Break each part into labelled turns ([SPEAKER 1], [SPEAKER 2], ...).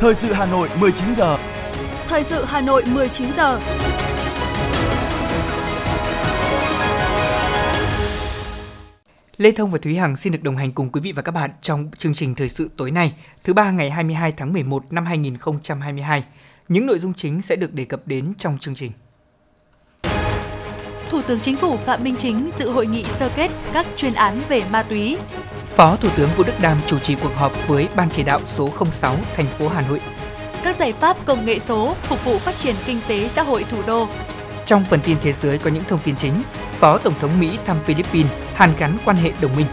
[SPEAKER 1] Thời sự Hà Nội 19 giờ.
[SPEAKER 2] Thời sự Hà Nội 19 giờ.
[SPEAKER 3] Lê Thông và Thúy Hằng xin được đồng hành cùng quý vị và các bạn trong chương trình thời sự tối nay, thứ ba ngày 22 tháng 11 năm 2022. Những nội dung chính sẽ được đề cập đến trong chương trình.
[SPEAKER 2] Thủ tướng Chính phủ Phạm Minh Chính dự hội nghị sơ kết các chuyên án về ma túy.
[SPEAKER 3] Phó Thủ tướng Vũ Đức Đam chủ trì cuộc họp với Ban chỉ đạo số 06 thành phố Hà Nội.
[SPEAKER 2] Các giải pháp công nghệ số phục vụ phát triển kinh tế xã hội thủ đô.
[SPEAKER 3] Trong phần tin thế giới có những thông tin chính, Phó Tổng thống Mỹ thăm Philippines, hàn gắn quan hệ đồng minh.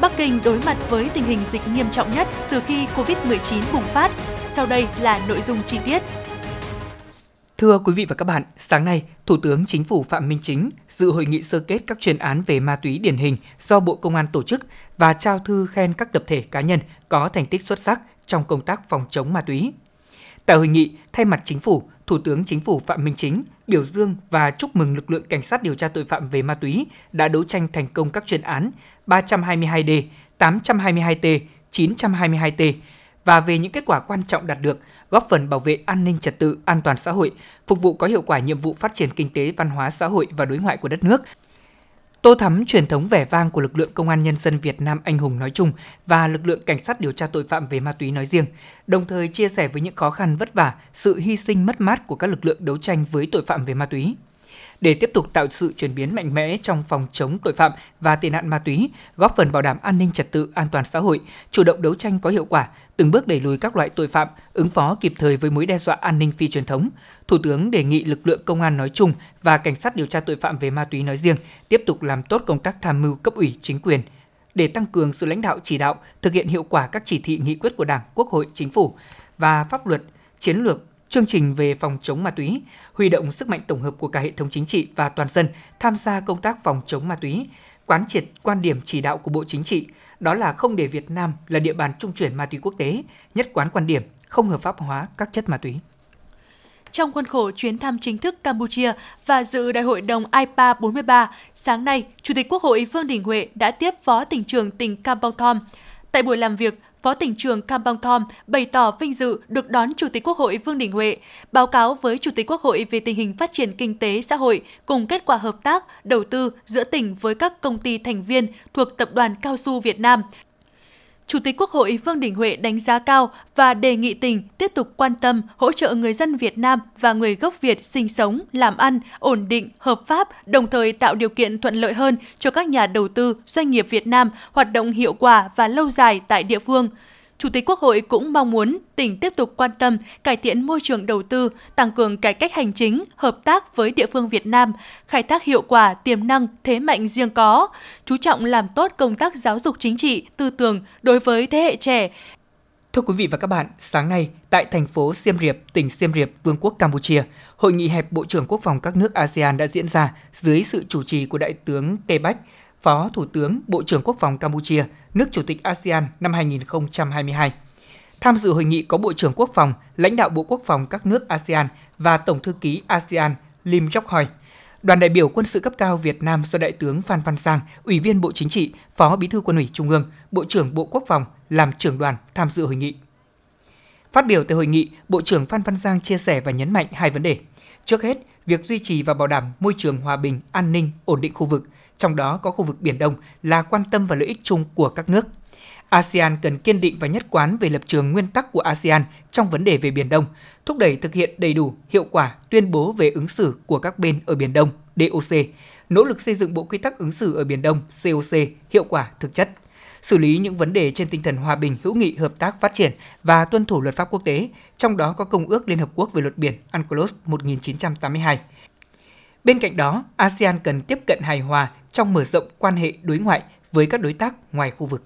[SPEAKER 2] Bắc Kinh đối mặt với tình hình dịch nghiêm trọng nhất từ khi Covid-19 bùng phát. Sau đây là nội dung chi tiết.
[SPEAKER 3] Thưa quý vị và các bạn, sáng nay, Thủ tướng Chính phủ Phạm Minh Chính dự hội nghị sơ kết các chuyên án về ma túy điển hình do Bộ Công an tổ chức và trao thư khen các tập thể cá nhân có thành tích xuất sắc trong công tác phòng chống ma túy. Tại hội nghị, thay mặt Chính phủ, Thủ tướng Chính phủ Phạm Minh Chính biểu dương và chúc mừng lực lượng cảnh sát điều tra tội phạm về ma túy đã đấu tranh thành công các chuyên án 322D, 822T, 922T và về những kết quả quan trọng đạt được, góp phần bảo vệ an ninh trật tự, an toàn xã hội, phục vụ có hiệu quả nhiệm vụ phát triển kinh tế, văn hóa xã hội và đối ngoại của đất nước, tô thắm truyền thống vẻ vang của lực lượng công an nhân dân Việt Nam anh hùng nói chung và lực lượng cảnh sát điều tra tội phạm về ma túy nói riêng, đồng thời chia sẻ với những khó khăn vất vả, sự hy sinh mất mát của các lực lượng đấu tranh với tội phạm về ma túy để tiếp tục tạo sự chuyển biến mạnh mẽ trong phòng chống tội phạm và tệ nạn ma túy, góp phần bảo đảm an ninh trật tự, an toàn xã hội, chủ động đấu tranh có hiệu quả, từng bước đẩy lùi các loại tội phạm, ứng phó kịp thời với mối đe dọa an ninh phi truyền thống. Thủ tướng đề nghị lực lượng công an nói chung và cảnh sát điều tra tội phạm về ma túy nói riêng tiếp tục làm tốt công tác tham mưu cấp ủy chính quyền để tăng cường sự lãnh đạo chỉ đạo, thực hiện hiệu quả các chỉ thị nghị quyết của Đảng, Quốc hội, Chính phủ và pháp luật, chiến lược chương trình về phòng chống ma túy, huy động sức mạnh tổng hợp của cả hệ thống chính trị và toàn dân tham gia công tác phòng chống ma túy, quán triệt quan điểm chỉ đạo của Bộ Chính trị, đó là không để Việt Nam là địa bàn trung chuyển ma túy quốc tế, nhất quán quan điểm không hợp pháp hóa các chất ma túy.
[SPEAKER 2] Trong khuôn khổ chuyến thăm chính thức Campuchia và dự đại hội đồng IPA 43, sáng nay, Chủ tịch Quốc hội Vương Đình Huệ đã tiếp Phó tỉnh trưởng tỉnh Kampong Thom. Tại buổi làm việc, Phó tỉnh trưởng Kampong Thom bày tỏ vinh dự được đón Chủ tịch Quốc hội Vương Đình Huệ, báo cáo với Chủ tịch Quốc hội về tình hình phát triển kinh tế xã hội cùng kết quả hợp tác, đầu tư giữa tỉnh với các công ty thành viên thuộc Tập đoàn Cao su Việt Nam, Chủ tịch Quốc hội Vương Đình Huệ đánh giá cao và đề nghị tỉnh tiếp tục quan tâm hỗ trợ người dân Việt Nam và người gốc Việt sinh sống, làm ăn, ổn định, hợp pháp, đồng thời tạo điều kiện thuận lợi hơn cho các nhà đầu tư, doanh nghiệp Việt Nam hoạt động hiệu quả và lâu dài tại địa phương – Chủ tịch Quốc hội cũng mong muốn tỉnh tiếp tục quan tâm cải thiện môi trường đầu tư, tăng cường cải cách hành chính, hợp tác với địa phương Việt Nam, khai thác hiệu quả tiềm năng, thế mạnh riêng có, chú trọng làm tốt công tác giáo dục chính trị, tư tưởng đối với thế hệ trẻ.
[SPEAKER 3] Thưa quý vị và các bạn, sáng nay tại thành phố Siem Reap, tỉnh Siem Reap, Vương quốc Campuchia, hội nghị hẹp Bộ trưởng Quốc phòng các nước ASEAN đã diễn ra dưới sự chủ trì của Đại tướng Tê Bách, Phó Thủ tướng Bộ trưởng Quốc phòng Campuchia, nước Chủ tịch ASEAN năm 2022. Tham dự hội nghị có Bộ trưởng Quốc phòng, lãnh đạo Bộ Quốc phòng các nước ASEAN và Tổng thư ký ASEAN Lim Chok Hoi. Đoàn đại biểu quân sự cấp cao Việt Nam do Đại tướng Phan Văn Giang, Ủy viên Bộ Chính trị, Phó Bí thư Quân ủy Trung ương, Bộ trưởng Bộ Quốc phòng làm trưởng đoàn tham dự hội nghị. Phát biểu tại hội nghị, Bộ trưởng Phan Văn Giang chia sẻ và nhấn mạnh hai vấn đề. Trước hết, việc duy trì và bảo đảm môi trường hòa bình, an ninh, ổn định khu vực – trong đó có khu vực Biển Đông là quan tâm và lợi ích chung của các nước. ASEAN cần kiên định và nhất quán về lập trường nguyên tắc của ASEAN trong vấn đề về Biển Đông, thúc đẩy thực hiện đầy đủ, hiệu quả tuyên bố về ứng xử của các bên ở Biển Đông DOC, nỗ lực xây dựng bộ quy tắc ứng xử ở Biển Đông COC hiệu quả thực chất, xử lý những vấn đề trên tinh thần hòa bình, hữu nghị, hợp tác, phát triển và tuân thủ luật pháp quốc tế, trong đó có Công ước Liên Hợp Quốc về luật biển UNCLOS 1982. Bên cạnh đó, ASEAN cần tiếp cận hài hòa trong mở rộng quan hệ đối ngoại với các đối tác ngoài khu vực.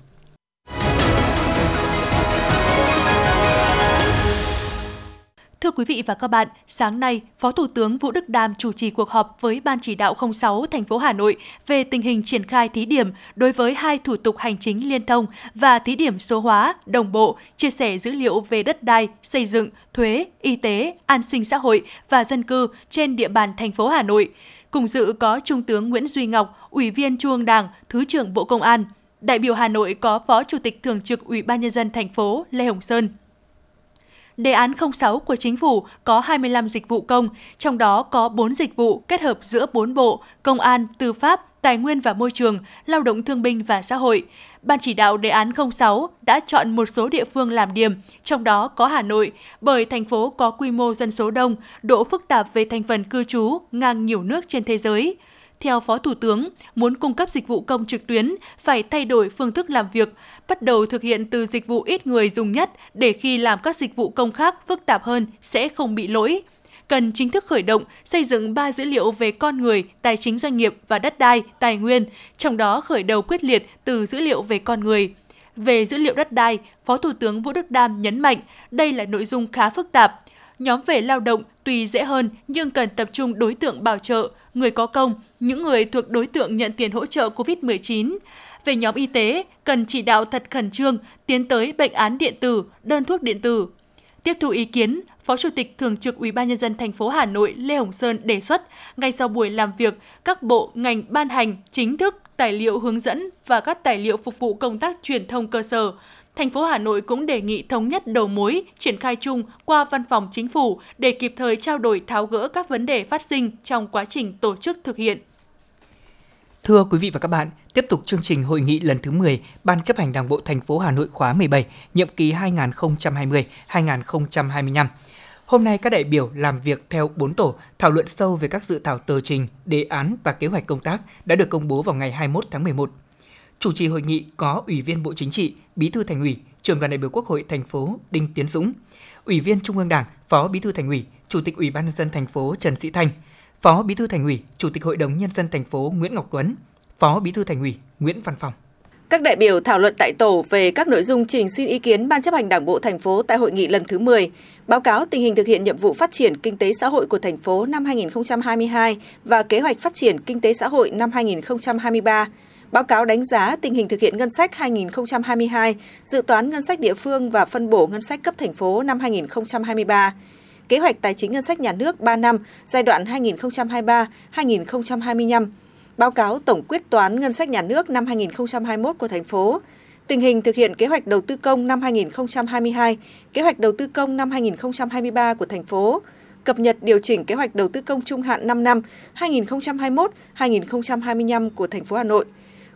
[SPEAKER 2] Thưa quý vị và các bạn, sáng nay, Phó Thủ tướng Vũ Đức Đam chủ trì cuộc họp với Ban chỉ đạo 06 thành phố Hà Nội về tình hình triển khai thí điểm đối với hai thủ tục hành chính liên thông và thí điểm số hóa, đồng bộ, chia sẻ dữ liệu về đất đai, xây dựng, thuế, y tế, an sinh xã hội và dân cư trên địa bàn thành phố Hà Nội. Cùng dự có Trung tướng Nguyễn Duy Ngọc, Ủy viên Trung ương Đảng, Thứ trưởng Bộ Công an. Đại biểu Hà Nội có Phó Chủ tịch Thường trực Ủy ban nhân dân thành phố Lê Hồng Sơn. Đề án 06 của chính phủ có 25 dịch vụ công, trong đó có 4 dịch vụ kết hợp giữa 4 bộ, công an, tư pháp, tài nguyên và môi trường, lao động thương binh và xã hội. Ban chỉ đạo đề án 06 đã chọn một số địa phương làm điểm, trong đó có Hà Nội, bởi thành phố có quy mô dân số đông, độ phức tạp về thành phần cư trú ngang nhiều nước trên thế giới. Theo Phó Thủ tướng, muốn cung cấp dịch vụ công trực tuyến phải thay đổi phương thức làm việc, bắt đầu thực hiện từ dịch vụ ít người dùng nhất để khi làm các dịch vụ công khác phức tạp hơn sẽ không bị lỗi cần chính thức khởi động xây dựng ba dữ liệu về con người, tài chính doanh nghiệp và đất đai, tài nguyên, trong đó khởi đầu quyết liệt từ dữ liệu về con người. Về dữ liệu đất đai, Phó Thủ tướng Vũ Đức Đam nhấn mạnh đây là nội dung khá phức tạp. Nhóm về lao động tuy dễ hơn nhưng cần tập trung đối tượng bảo trợ, người có công, những người thuộc đối tượng nhận tiền hỗ trợ COVID-19. Về nhóm y tế, cần chỉ đạo thật khẩn trương tiến tới bệnh án điện tử, đơn thuốc điện tử. Tiếp thu ý kiến, Phó Chủ tịch Thường trực Ủy ban nhân dân thành phố Hà Nội Lê Hồng Sơn đề xuất ngay sau buổi làm việc, các bộ ngành ban hành chính thức tài liệu hướng dẫn và các tài liệu phục vụ công tác truyền thông cơ sở. Thành phố Hà Nội cũng đề nghị thống nhất đầu mối, triển khai chung qua văn phòng chính phủ để kịp thời trao đổi tháo gỡ các vấn đề phát sinh trong quá trình tổ chức thực hiện.
[SPEAKER 3] Thưa quý vị và các bạn, tiếp tục chương trình hội nghị lần thứ 10 Ban chấp hành Đảng bộ thành phố Hà Nội khóa 17, nhiệm kỳ 2020-2025. Hôm nay các đại biểu làm việc theo 4 tổ thảo luận sâu về các dự thảo tờ trình, đề án và kế hoạch công tác đã được công bố vào ngày 21 tháng 11. Chủ trì hội nghị có Ủy viên Bộ Chính trị, Bí thư Thành ủy, Trưởng đoàn đại biểu Quốc hội thành phố Đinh Tiến Dũng, Ủy viên Trung ương Đảng, Phó Bí thư Thành ủy, Chủ tịch Ủy ban nhân dân thành phố Trần Sĩ Thanh, Phó Bí thư Thành ủy, Chủ tịch Hội đồng nhân dân thành phố Nguyễn Ngọc Tuấn, Phó Bí thư Thành ủy Nguyễn Văn Phòng.
[SPEAKER 4] Các đại biểu thảo luận tại tổ về các nội dung trình xin ý kiến Ban chấp hành Đảng bộ thành phố tại hội nghị lần thứ 10, báo cáo tình hình thực hiện nhiệm vụ phát triển kinh tế xã hội của thành phố năm 2022 và kế hoạch phát triển kinh tế xã hội năm 2023, báo cáo đánh giá tình hình thực hiện ngân sách 2022, dự toán ngân sách địa phương và phân bổ ngân sách cấp thành phố năm 2023, kế hoạch tài chính ngân sách nhà nước 3 năm giai đoạn 2023-2025, báo cáo tổng quyết toán ngân sách nhà nước năm 2021 của thành phố, tình hình thực hiện kế hoạch đầu tư công năm 2022, kế hoạch đầu tư công năm 2023 của thành phố, cập nhật điều chỉnh kế hoạch đầu tư công trung hạn 5 năm 2021-2025 của thành phố Hà Nội,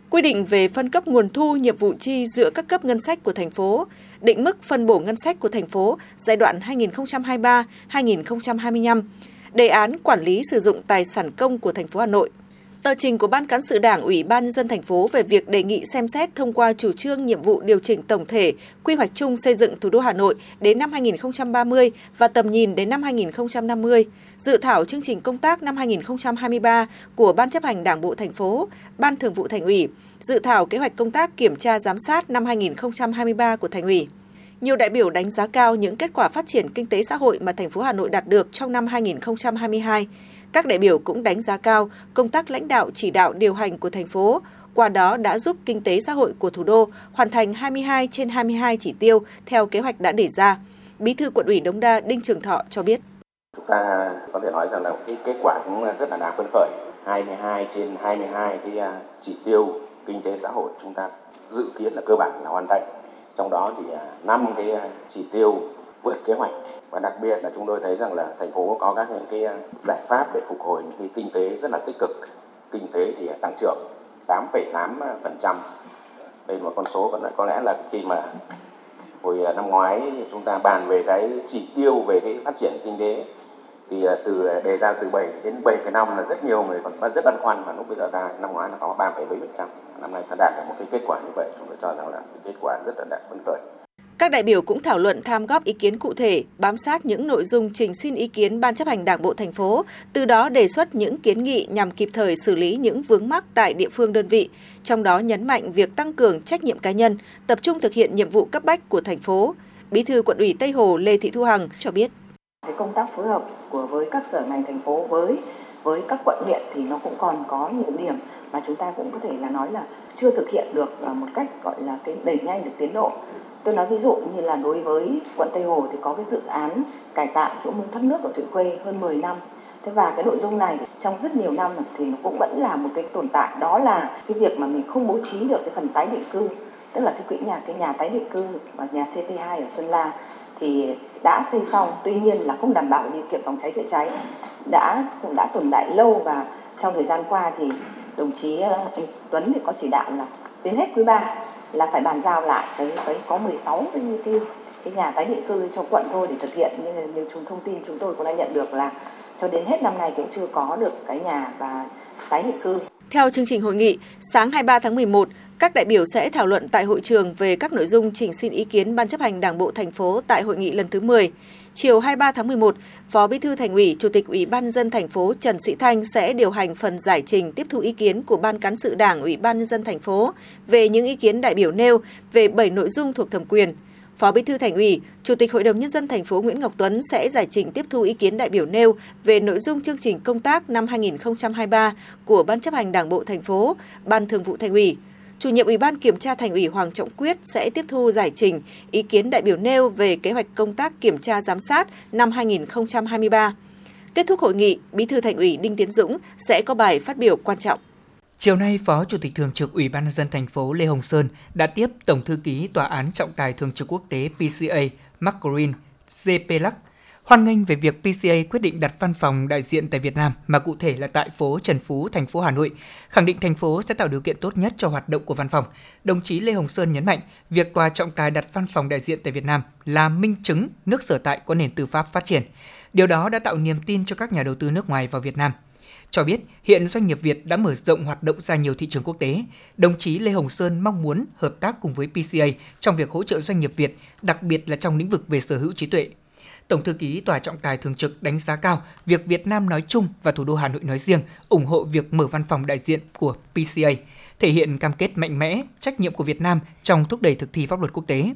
[SPEAKER 4] quy định về phân cấp nguồn thu nhiệm vụ chi giữa các cấp ngân sách của thành phố, định mức phân bổ ngân sách của thành phố giai đoạn 2023-2025, đề án quản lý sử dụng tài sản công của thành phố Hà Nội. Tờ trình của Ban cán sự Đảng Ủy ban nhân dân thành phố về việc đề nghị xem xét thông qua chủ trương nhiệm vụ điều chỉnh tổng thể quy hoạch chung xây dựng thủ đô Hà Nội đến năm 2030 và tầm nhìn đến năm 2050, dự thảo chương trình công tác năm 2023 của Ban chấp hành Đảng bộ thành phố, Ban Thường vụ Thành ủy, dự thảo kế hoạch công tác kiểm tra giám sát năm 2023 của Thành ủy. Nhiều đại biểu đánh giá cao những kết quả phát triển kinh tế xã hội mà thành phố Hà Nội đạt được trong năm 2022 các đại biểu cũng đánh giá cao công tác lãnh đạo chỉ đạo điều hành của thành phố, qua đó đã giúp kinh tế xã hội của thủ đô hoàn thành 22 trên 22 chỉ tiêu theo kế hoạch đã đề ra. Bí thư quận ủy Đống Đa Đinh Trường Thọ cho biết.
[SPEAKER 5] Chúng ta có thể nói rằng là cái kết quả cũng rất là đáng phấn khởi. 22 trên 22 cái à, chỉ tiêu kinh tế xã hội chúng ta dự kiến là cơ bản là hoàn thành. Trong đó thì à, 5 cái à, chỉ tiêu vượt kế hoạch và đặc biệt là chúng tôi thấy rằng là thành phố có các những cái ờ, giải pháp để phục hồi những cái kinh tế rất là tích cực. Kinh tế thì tăng trưởng 8,8% đây là một con số còn có lẽ là khi mà hồi ờ, năm ngoái chúng ta bàn về cái chỉ tiêu về cái phát triển kinh tế thì ờ, từ đề ra từ 7 đến 7,5 là rất nhiều người còn rất băn khoăn. Và lúc bây giờ ta năm ngoái là có 3,7% năm nay ta đạt được một cái kết quả như vậy chúng tôi cho rằng là cái kết quả rất là đạt phấn khởi
[SPEAKER 4] các đại biểu cũng thảo luận tham góp ý kiến cụ thể, bám sát những nội dung trình xin ý kiến Ban chấp hành Đảng bộ thành phố, từ đó đề xuất những kiến nghị nhằm kịp thời xử lý những vướng mắc tại địa phương đơn vị, trong đó nhấn mạnh việc tăng cường trách nhiệm cá nhân, tập trung thực hiện nhiệm vụ cấp bách của thành phố. Bí thư quận ủy Tây Hồ Lê Thị Thu Hằng cho biết.
[SPEAKER 6] Công tác phối hợp của với các sở ngành thành phố với với các quận huyện thì nó cũng còn có những điểm mà chúng ta cũng có thể là nói là chưa thực hiện được à, một cách gọi là cái đẩy nhanh được tiến độ tôi nói ví dụ như là đối với quận Tây Hồ thì có cái dự án cải tạo chỗ mương thoát nước ở Thụy Khuê hơn 10 năm. Thế và cái nội dung này trong rất nhiều năm thì nó cũng vẫn là một cái tồn tại. Đó là cái việc mà mình không bố trí được cái phần tái định cư, tức là cái quỹ nhà, cái nhà tái định cư và nhà CT2 ở Xuân La thì đã xây xong. Tuy nhiên là không đảm bảo điều kiện phòng cháy chữa cháy, đã, cũng đã tồn tại lâu và trong thời gian qua thì đồng chí ờ, anh Tuấn thì có chỉ đạo là đến hết quý 3 là phải bàn giao lại cái cái có 16 cái cái cái nhà tái định cư cho quận thôi để thực hiện nhưng như chúng thông tin chúng tôi cũng đã nhận được là cho đến hết năm nay cũng chưa có được cái nhà và tái định cư.
[SPEAKER 4] Theo chương trình hội nghị, sáng 23 tháng 11, các đại biểu sẽ thảo luận tại hội trường về các nội dung chỉnh xin ý kiến Ban chấp hành Đảng bộ thành phố tại hội nghị lần thứ 10. Chiều 23 tháng 11, Phó Bí thư Thành ủy, Chủ tịch Ủy ban dân thành phố Trần Sĩ Thanh sẽ điều hành phần giải trình tiếp thu ý kiến của Ban cán sự Đảng Ủy ban nhân dân thành phố về những ý kiến đại biểu nêu về 7 nội dung thuộc thẩm quyền. Phó Bí thư Thành ủy, Chủ tịch Hội đồng nhân dân thành phố Nguyễn Ngọc Tuấn sẽ giải trình tiếp thu ý kiến đại biểu nêu về nội dung chương trình công tác năm 2023 của Ban chấp hành Đảng bộ thành phố, Ban Thường vụ Thành ủy. Chủ nhiệm Ủy ban Kiểm tra Thành ủy Hoàng Trọng Quyết sẽ tiếp thu giải trình ý kiến đại biểu nêu về kế hoạch công tác kiểm tra giám sát năm 2023. Kết thúc hội nghị, Bí thư Thành ủy Đinh Tiến Dũng sẽ có bài phát biểu quan trọng.
[SPEAKER 3] Chiều nay, Phó Chủ tịch Thường trực Ủy ban nhân dân thành phố Lê Hồng Sơn đã tiếp Tổng thư ký Tòa án trọng tài thường trực quốc tế PCA Mark Green Zepelak hoan nghênh về việc PCA quyết định đặt văn phòng đại diện tại Việt Nam mà cụ thể là tại phố Trần Phú, thành phố Hà Nội, khẳng định thành phố sẽ tạo điều kiện tốt nhất cho hoạt động của văn phòng. Đồng chí Lê Hồng Sơn nhấn mạnh, việc tòa trọng tài đặt văn phòng đại diện tại Việt Nam là minh chứng nước sở tại có nền tư pháp phát triển. Điều đó đã tạo niềm tin cho các nhà đầu tư nước ngoài vào Việt Nam – cho biết hiện doanh nghiệp Việt đã mở rộng hoạt động ra nhiều thị trường quốc tế. Đồng chí Lê Hồng Sơn mong muốn hợp tác cùng với PCA trong việc hỗ trợ doanh nghiệp Việt, đặc biệt là trong lĩnh vực về sở hữu trí tuệ. Tổng thư ký Tòa trọng tài thường trực đánh giá cao việc Việt Nam nói chung và thủ đô Hà Nội nói riêng ủng hộ việc mở văn phòng đại diện của PCA, thể hiện cam kết mạnh mẽ, trách nhiệm của Việt Nam trong thúc đẩy thực thi pháp luật quốc tế.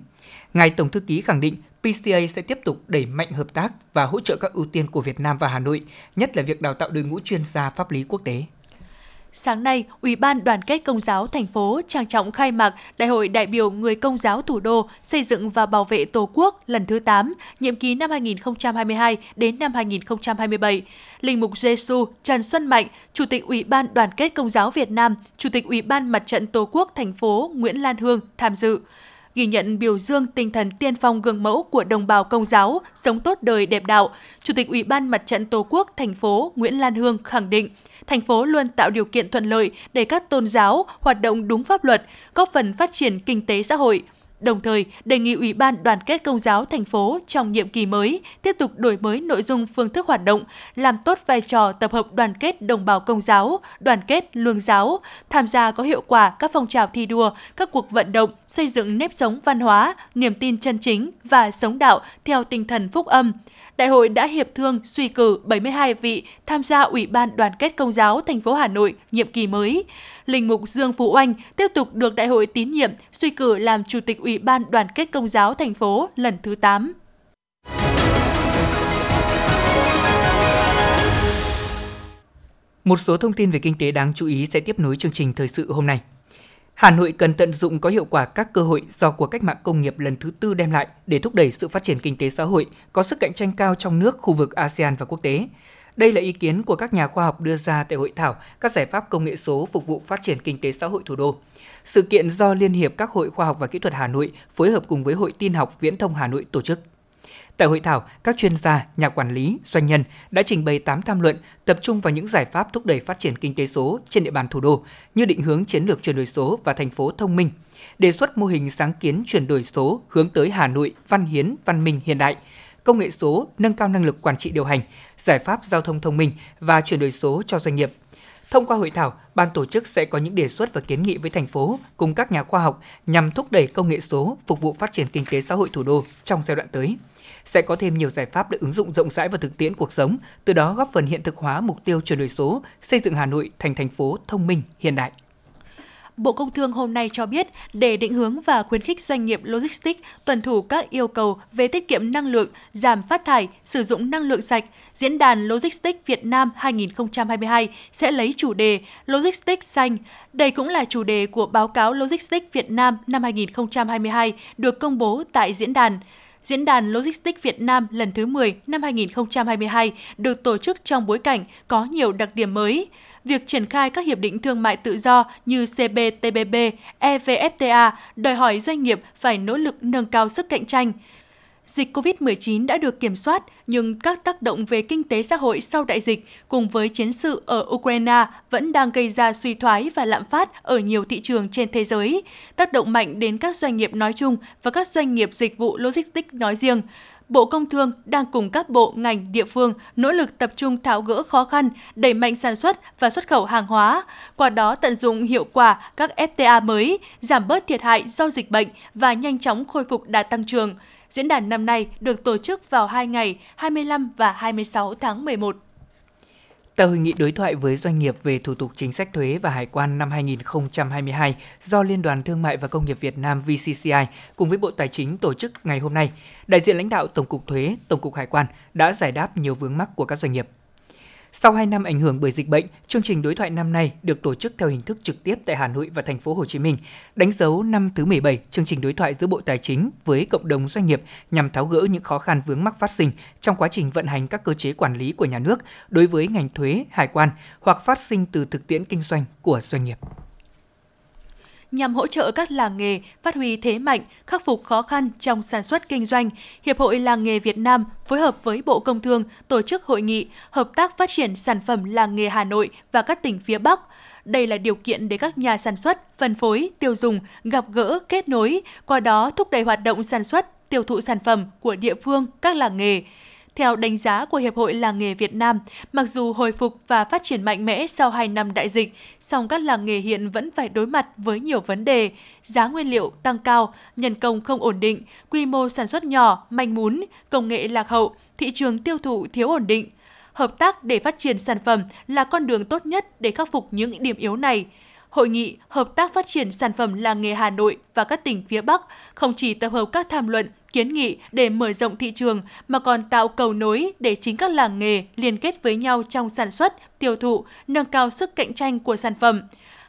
[SPEAKER 3] Ngài Tổng thư ký khẳng định PCA sẽ tiếp tục đẩy mạnh hợp tác và hỗ trợ các ưu tiên của Việt Nam và Hà Nội, nhất là việc đào tạo đội ngũ chuyên gia pháp lý quốc tế.
[SPEAKER 2] Sáng nay, Ủy ban Đoàn kết Công giáo thành phố trang trọng khai mạc Đại hội đại biểu người Công giáo thủ đô xây dựng và bảo vệ Tổ quốc lần thứ 8, nhiệm kỳ năm 2022 đến năm 2027. Linh mục Giêsu Trần Xuân Mạnh, Chủ tịch Ủy ban Đoàn kết Công giáo Việt Nam, Chủ tịch Ủy ban Mặt trận Tổ quốc thành phố Nguyễn Lan Hương tham dự ghi nhận biểu dương tinh thần tiên phong gương mẫu của đồng bào công giáo, sống tốt đời đẹp đạo, Chủ tịch Ủy ban Mặt trận Tổ quốc thành phố Nguyễn Lan Hương khẳng định, thành phố luôn tạo điều kiện thuận lợi để các tôn giáo hoạt động đúng pháp luật, góp phần phát triển kinh tế xã hội – Đồng thời, đề nghị Ủy ban Đoàn kết Công giáo thành phố trong nhiệm kỳ mới tiếp tục đổi mới nội dung phương thức hoạt động, làm tốt vai trò tập hợp đoàn kết đồng bào công giáo, đoàn kết lương giáo, tham gia có hiệu quả các phong trào thi đua, các cuộc vận động, xây dựng nếp sống văn hóa, niềm tin chân chính và sống đạo theo tinh thần phúc âm, Đại hội đã hiệp thương, suy cử 72 vị tham gia Ủy ban Đoàn kết Công giáo thành phố Hà Nội nhiệm kỳ mới. Linh mục Dương Phú Oanh tiếp tục được đại hội tín nhiệm, suy cử làm Chủ tịch Ủy ban Đoàn kết Công giáo thành phố lần thứ 8.
[SPEAKER 3] Một số thông tin về kinh tế đáng chú ý sẽ tiếp nối chương trình thời sự hôm nay. Hà Nội cần tận dụng có hiệu quả các cơ hội do cuộc cách mạng công nghiệp lần thứ tư đem lại để thúc đẩy sự phát triển kinh tế xã hội, có sức cạnh tranh cao trong nước, khu vực ASEAN và quốc tế. Đây là ý kiến của các nhà khoa học đưa ra tại hội thảo các giải pháp công nghệ số phục vụ phát triển kinh tế xã hội thủ đô. Sự kiện do Liên hiệp các hội khoa học và kỹ thuật Hà Nội phối hợp cùng với Hội Tin học Viễn thông Hà Nội tổ chức. Tại hội thảo, các chuyên gia, nhà quản lý, doanh nhân đã trình bày 8 tham luận tập trung vào những giải pháp thúc đẩy phát triển kinh tế số trên địa bàn thủ đô như định hướng chiến lược chuyển đổi số và thành phố thông minh, đề xuất mô hình sáng kiến chuyển đổi số hướng tới Hà Nội văn hiến, văn minh hiện đại, công nghệ số nâng cao năng lực quản trị điều hành, giải pháp giao thông thông minh và chuyển đổi số cho doanh nghiệp. Thông qua hội thảo, ban tổ chức sẽ có những đề xuất và kiến nghị với thành phố cùng các nhà khoa học nhằm thúc đẩy công nghệ số phục vụ phát triển kinh tế xã hội thủ đô trong giai đoạn tới sẽ có thêm nhiều giải pháp được ứng dụng rộng rãi vào thực tiễn cuộc sống, từ đó góp phần hiện thực hóa mục tiêu chuyển đổi số, xây dựng Hà Nội thành thành phố thông minh hiện đại.
[SPEAKER 2] Bộ Công Thương hôm nay cho biết, để định hướng và khuyến khích doanh nghiệp logistics tuân thủ các yêu cầu về tiết kiệm năng lượng, giảm phát thải, sử dụng năng lượng sạch, Diễn đàn Logistics Việt Nam 2022 sẽ lấy chủ đề Logistics xanh. Đây cũng là chủ đề của báo cáo Logistics Việt Nam năm 2022 được công bố tại diễn đàn. Diễn đàn Logistics Việt Nam lần thứ 10 năm 2022 được tổ chức trong bối cảnh có nhiều đặc điểm mới. Việc triển khai các hiệp định thương mại tự do như CPTPP, EVFTA đòi hỏi doanh nghiệp phải nỗ lực nâng cao sức cạnh tranh dịch COVID-19 đã được kiểm soát, nhưng các tác động về kinh tế xã hội sau đại dịch cùng với chiến sự ở Ukraine vẫn đang gây ra suy thoái và lạm phát ở nhiều thị trường trên thế giới, tác động mạnh đến các doanh nghiệp nói chung và các doanh nghiệp dịch vụ logistics nói riêng. Bộ Công Thương đang cùng các bộ, ngành, địa phương nỗ lực tập trung tháo gỡ khó khăn, đẩy mạnh sản xuất và xuất khẩu hàng hóa, qua đó tận dụng hiệu quả các FTA mới, giảm bớt thiệt hại do dịch bệnh và nhanh chóng khôi phục đà tăng trưởng. Diễn đàn năm nay được tổ chức vào 2 ngày 25 và 26 tháng 11.
[SPEAKER 3] Tại hội nghị đối thoại với doanh nghiệp về thủ tục chính sách thuế và hải quan năm 2022 do Liên đoàn Thương mại và Công nghiệp Việt Nam VCCI cùng với Bộ Tài chính tổ chức ngày hôm nay, đại diện lãnh đạo Tổng cục Thuế, Tổng cục Hải quan đã giải đáp nhiều vướng mắc của các doanh nghiệp. Sau 2 năm ảnh hưởng bởi dịch bệnh, chương trình đối thoại năm nay được tổ chức theo hình thức trực tiếp tại Hà Nội và thành phố Hồ Chí Minh, đánh dấu năm thứ 17 chương trình đối thoại giữa Bộ Tài chính với cộng đồng doanh nghiệp nhằm tháo gỡ những khó khăn vướng mắc phát sinh trong quá trình vận hành các cơ chế quản lý của nhà nước đối với ngành thuế, hải quan hoặc phát sinh từ thực tiễn kinh doanh của doanh nghiệp
[SPEAKER 2] nhằm hỗ trợ các làng nghề phát huy thế mạnh, khắc phục khó khăn trong sản xuất kinh doanh. Hiệp hội Làng nghề Việt Nam phối hợp với Bộ Công Thương tổ chức hội nghị hợp tác phát triển sản phẩm làng nghề Hà Nội và các tỉnh phía Bắc. Đây là điều kiện để các nhà sản xuất, phân phối, tiêu dùng gặp gỡ, kết nối, qua đó thúc đẩy hoạt động sản xuất, tiêu thụ sản phẩm của địa phương, các làng nghề. Theo đánh giá của Hiệp hội Làng nghề Việt Nam, mặc dù hồi phục và phát triển mạnh mẽ sau 2 năm đại dịch, song các làng nghề hiện vẫn phải đối mặt với nhiều vấn đề. Giá nguyên liệu tăng cao, nhân công không ổn định, quy mô sản xuất nhỏ, manh mún, công nghệ lạc hậu, thị trường tiêu thụ thiếu ổn định. Hợp tác để phát triển sản phẩm là con đường tốt nhất để khắc phục những điểm yếu này. Hội nghị Hợp tác phát triển sản phẩm làng nghề Hà Nội và các tỉnh phía Bắc không chỉ tập hợp các tham luận, kiến nghị để mở rộng thị trường mà còn tạo cầu nối để chính các làng nghề liên kết với nhau trong sản xuất, tiêu thụ, nâng cao sức cạnh tranh của sản phẩm.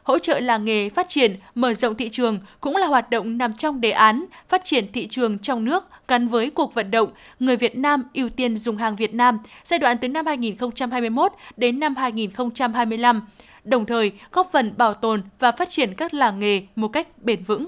[SPEAKER 2] Hỗ trợ làng nghề phát triển, mở rộng thị trường cũng là hoạt động nằm trong đề án phát triển thị trường trong nước gắn với cuộc vận động Người Việt Nam ưu tiên dùng hàng Việt Nam giai đoạn từ năm 2021 đến năm 2025 đồng thời góp phần bảo tồn và phát triển các làng nghề một cách bền vững.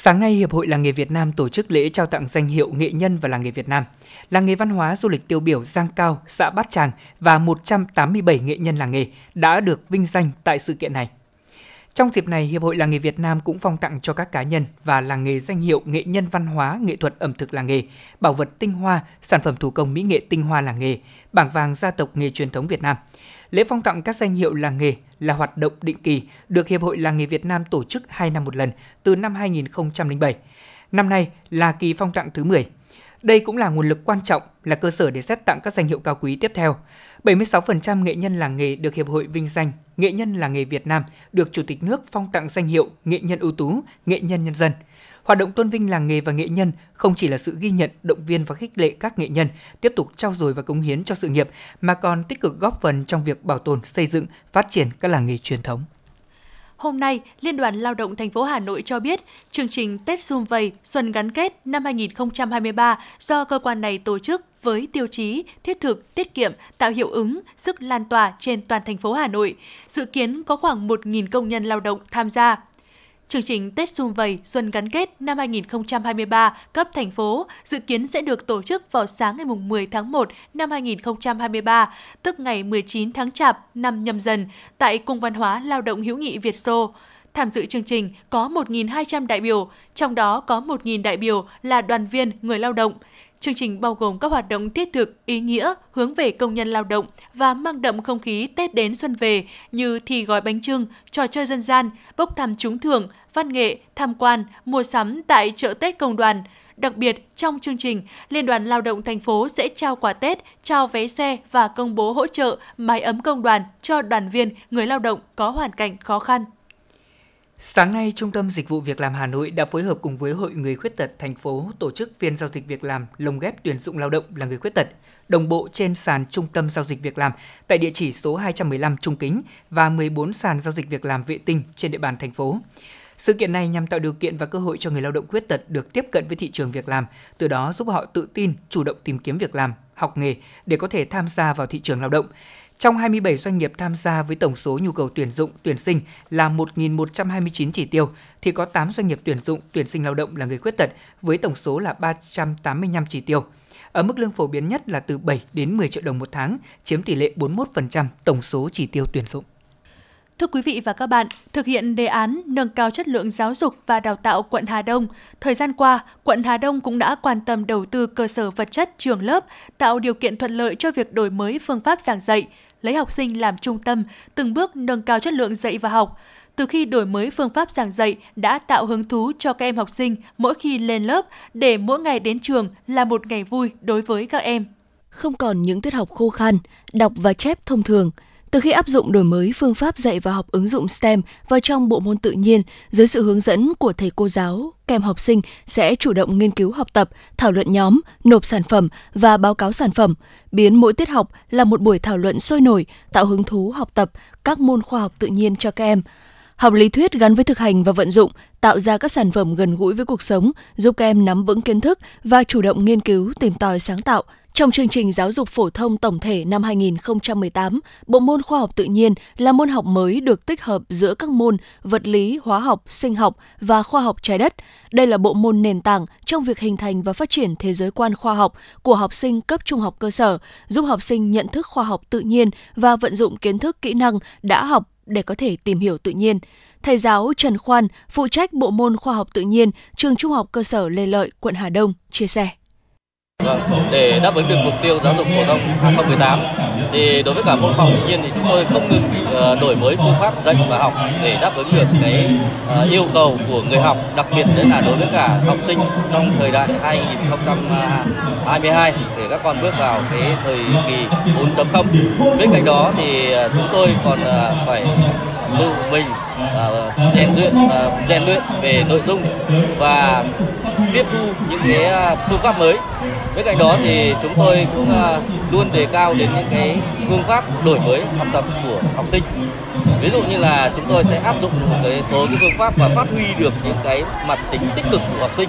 [SPEAKER 3] Sáng nay, Hiệp hội Làng nghề Việt Nam tổ chức lễ trao tặng danh hiệu nghệ nhân và làng nghề Việt Nam. Làng nghề văn hóa du lịch tiêu biểu Giang Cao, xã Bát Tràng và 187 nghệ nhân làng nghề đã được vinh danh tại sự kiện này. Trong dịp này, Hiệp hội Làng nghề Việt Nam cũng phong tặng cho các cá nhân và làng nghề danh hiệu nghệ nhân văn hóa, nghệ thuật ẩm thực làng nghề, bảo vật tinh hoa, sản phẩm thủ công mỹ nghệ tinh hoa làng nghề, bảng vàng gia tộc nghề truyền thống Việt Nam – Lễ phong tặng các danh hiệu làng nghề là hoạt động định kỳ được Hiệp hội Làng nghề Việt Nam tổ chức 2 năm một lần từ năm 2007. Năm nay là kỳ phong tặng thứ 10. Đây cũng là nguồn lực quan trọng, là cơ sở để xét tặng các danh hiệu cao quý tiếp theo. 76% nghệ nhân làng nghề được Hiệp hội vinh danh, nghệ nhân làng nghề Việt Nam được Chủ tịch nước phong tặng danh hiệu nghệ nhân ưu tú, nghệ nhân nhân dân – Hoạt động tôn vinh làng nghề và nghệ nhân không chỉ là sự ghi nhận, động viên và khích lệ các nghệ nhân tiếp tục trao dồi và cống hiến cho sự nghiệp mà còn tích cực góp phần trong việc bảo tồn, xây dựng, phát triển các làng nghề truyền thống.
[SPEAKER 2] Hôm nay, Liên đoàn Lao động thành phố Hà Nội cho biết, chương trình Tết Xung Vầy Xuân Gắn Kết năm 2023 do cơ quan này tổ chức với tiêu chí thiết thực, tiết kiệm, tạo hiệu ứng, sức lan tỏa trên toàn thành phố Hà Nội. Dự kiến có khoảng 1.000 công nhân lao động tham gia. Chương trình Tết Xung Vầy Xuân Gắn Kết năm 2023 cấp thành phố dự kiến sẽ được tổ chức vào sáng ngày 10 tháng 1 năm 2023, tức ngày 19 tháng Chạp năm nhâm dần, tại Cung Văn hóa Lao động hữu nghị Việt Xô. Tham dự chương trình có 1.200 đại biểu, trong đó có 1.000 đại biểu là đoàn viên, người lao động. Chương trình bao gồm các hoạt động thiết thực, ý nghĩa, hướng về công nhân lao động và mang đậm không khí Tết đến xuân về như thi gói bánh trưng, trò chơi dân gian, bốc thăm trúng thưởng, văn nghệ, tham quan, mua sắm tại chợ Tết công đoàn. Đặc biệt, trong chương trình, Liên đoàn Lao động thành phố sẽ trao quà Tết, trao vé xe và công bố hỗ trợ mái ấm công đoàn cho đoàn viên, người lao động có hoàn cảnh khó khăn.
[SPEAKER 3] Sáng nay, Trung tâm Dịch vụ Việc làm Hà Nội đã phối hợp cùng với Hội Người Khuyết tật thành phố tổ chức phiên giao dịch việc làm lồng ghép tuyển dụng lao động là người khuyết tật, đồng bộ trên sàn Trung tâm Giao dịch Việc làm tại địa chỉ số 215 Trung Kính và 14 sàn giao dịch việc làm vệ tinh trên địa bàn thành phố. Sự kiện này nhằm tạo điều kiện và cơ hội cho người lao động khuyết tật được tiếp cận với thị trường việc làm, từ đó giúp họ tự tin, chủ động tìm kiếm việc làm, học nghề để có thể tham gia vào thị trường lao động. Trong 27 doanh nghiệp tham gia với tổng số nhu cầu tuyển dụng, tuyển sinh là 1.129 chỉ tiêu, thì có 8 doanh nghiệp tuyển dụng, tuyển sinh lao động là người khuyết tật với tổng số là 385 chỉ tiêu. Ở mức lương phổ biến nhất là từ 7 đến 10 triệu đồng một tháng, chiếm tỷ lệ 41% tổng số chỉ tiêu tuyển dụng.
[SPEAKER 2] Thưa quý vị và các bạn, thực hiện đề án nâng cao chất lượng giáo dục và đào tạo quận Hà Đông, thời gian qua, quận Hà Đông cũng đã quan tâm đầu tư cơ sở vật chất trường lớp, tạo điều kiện thuận lợi cho việc đổi mới phương pháp giảng dạy, lấy học sinh làm trung tâm, từng bước nâng cao chất lượng dạy và học. Từ khi đổi mới phương pháp giảng dạy đã tạo hứng thú cho các em học sinh mỗi khi lên lớp để mỗi ngày đến trường là một ngày vui đối với các em.
[SPEAKER 7] Không còn những tiết học khô khan, đọc và chép thông thường – từ khi áp dụng đổi mới phương pháp dạy và học ứng dụng STEM vào trong bộ môn tự nhiên, dưới sự hướng dẫn của thầy cô giáo, kèm học sinh sẽ chủ động nghiên cứu học tập, thảo luận nhóm, nộp sản phẩm và báo cáo sản phẩm, biến mỗi tiết học là một buổi thảo luận sôi nổi, tạo hứng thú học tập các môn khoa học tự nhiên cho các em. Học lý thuyết gắn với thực hành và vận dụng, tạo ra các sản phẩm gần gũi với cuộc sống, giúp các em nắm vững kiến thức và chủ động nghiên cứu, tìm tòi sáng tạo, trong chương trình giáo dục phổ thông tổng thể năm 2018, bộ môn khoa học tự nhiên là môn học mới được tích hợp giữa các môn vật lý, hóa học, sinh học và khoa học trái đất. Đây là bộ môn nền tảng trong việc hình thành và phát triển thế giới quan khoa học của học sinh cấp trung học cơ sở, giúp học sinh nhận thức khoa học tự nhiên và vận dụng kiến thức kỹ năng đã học để có thể tìm hiểu tự nhiên. Thầy giáo Trần Khoan, phụ trách bộ môn khoa học tự nhiên, trường Trung học cơ sở Lê Lợi, quận Hà Đông, chia sẻ.
[SPEAKER 8] Vâng, để đáp ứng được mục tiêu giáo dục phổ thông 2018 thì đối với cả môn khoa học tự nhiên thì chúng tôi không ngừng ờ, đổi mới phương pháp dạy và học để đáp ứng được cái ờ, yêu cầu của người học, đặc biệt đấy là đối với cả học sinh trong thời đại 2022 để các con bước vào cái thời kỳ 4.0. Bên cạnh đó thì ờ, chúng tôi còn phải tự mình rèn luyện rèn luyện về nội dung và tiếp thu những cái phương pháp mới bên cạnh đó thì chúng tôi cũng à, luôn đề cao đến những cái phương pháp đổi mới học tập của học sinh. Ví dụ như là chúng tôi sẽ áp dụng một cái số cái phương pháp và phát huy được những cái mặt tính tích cực của học sinh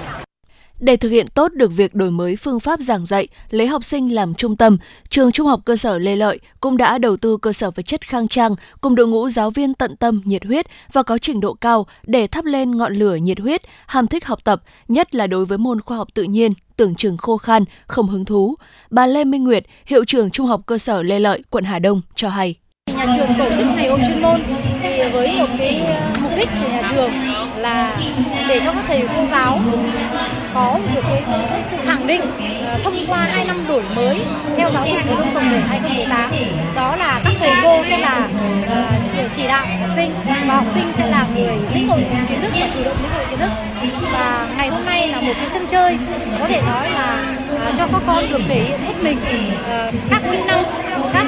[SPEAKER 7] để thực hiện tốt được việc đổi mới phương pháp giảng dạy, lấy học sinh làm trung tâm, trường Trung học cơ sở Lê Lợi cũng đã đầu tư cơ sở vật chất khang trang cùng đội ngũ giáo viên tận tâm, nhiệt huyết và có trình độ cao để thắp lên ngọn lửa nhiệt huyết, ham thích học tập, nhất là đối với môn khoa học tự nhiên, tưởng chừng khô khan, không hứng thú. Bà Lê Minh Nguyệt, hiệu trưởng Trung học cơ sở Lê Lợi, quận Hà Đông cho hay.
[SPEAKER 9] Nhà trường tổ chức ngày hội chuyên môn thì với một cái mục đích của nhà trường là để cho các thầy cô giáo có được cái, cái, cái sự khẳng định uh, thông qua hai năm đổi mới theo giáo dục phổ thông tổng thể 2018 đó là các thầy cô sẽ là uh, chỉ đạo học sinh và học sinh sẽ là người lĩnh hội kiến thức và chủ động lĩnh hội kiến thức. Và ngày hôm nay là một cái sân chơi có thể nói là uh, cho các con được thể hiện hết mình uh, các kỹ năng các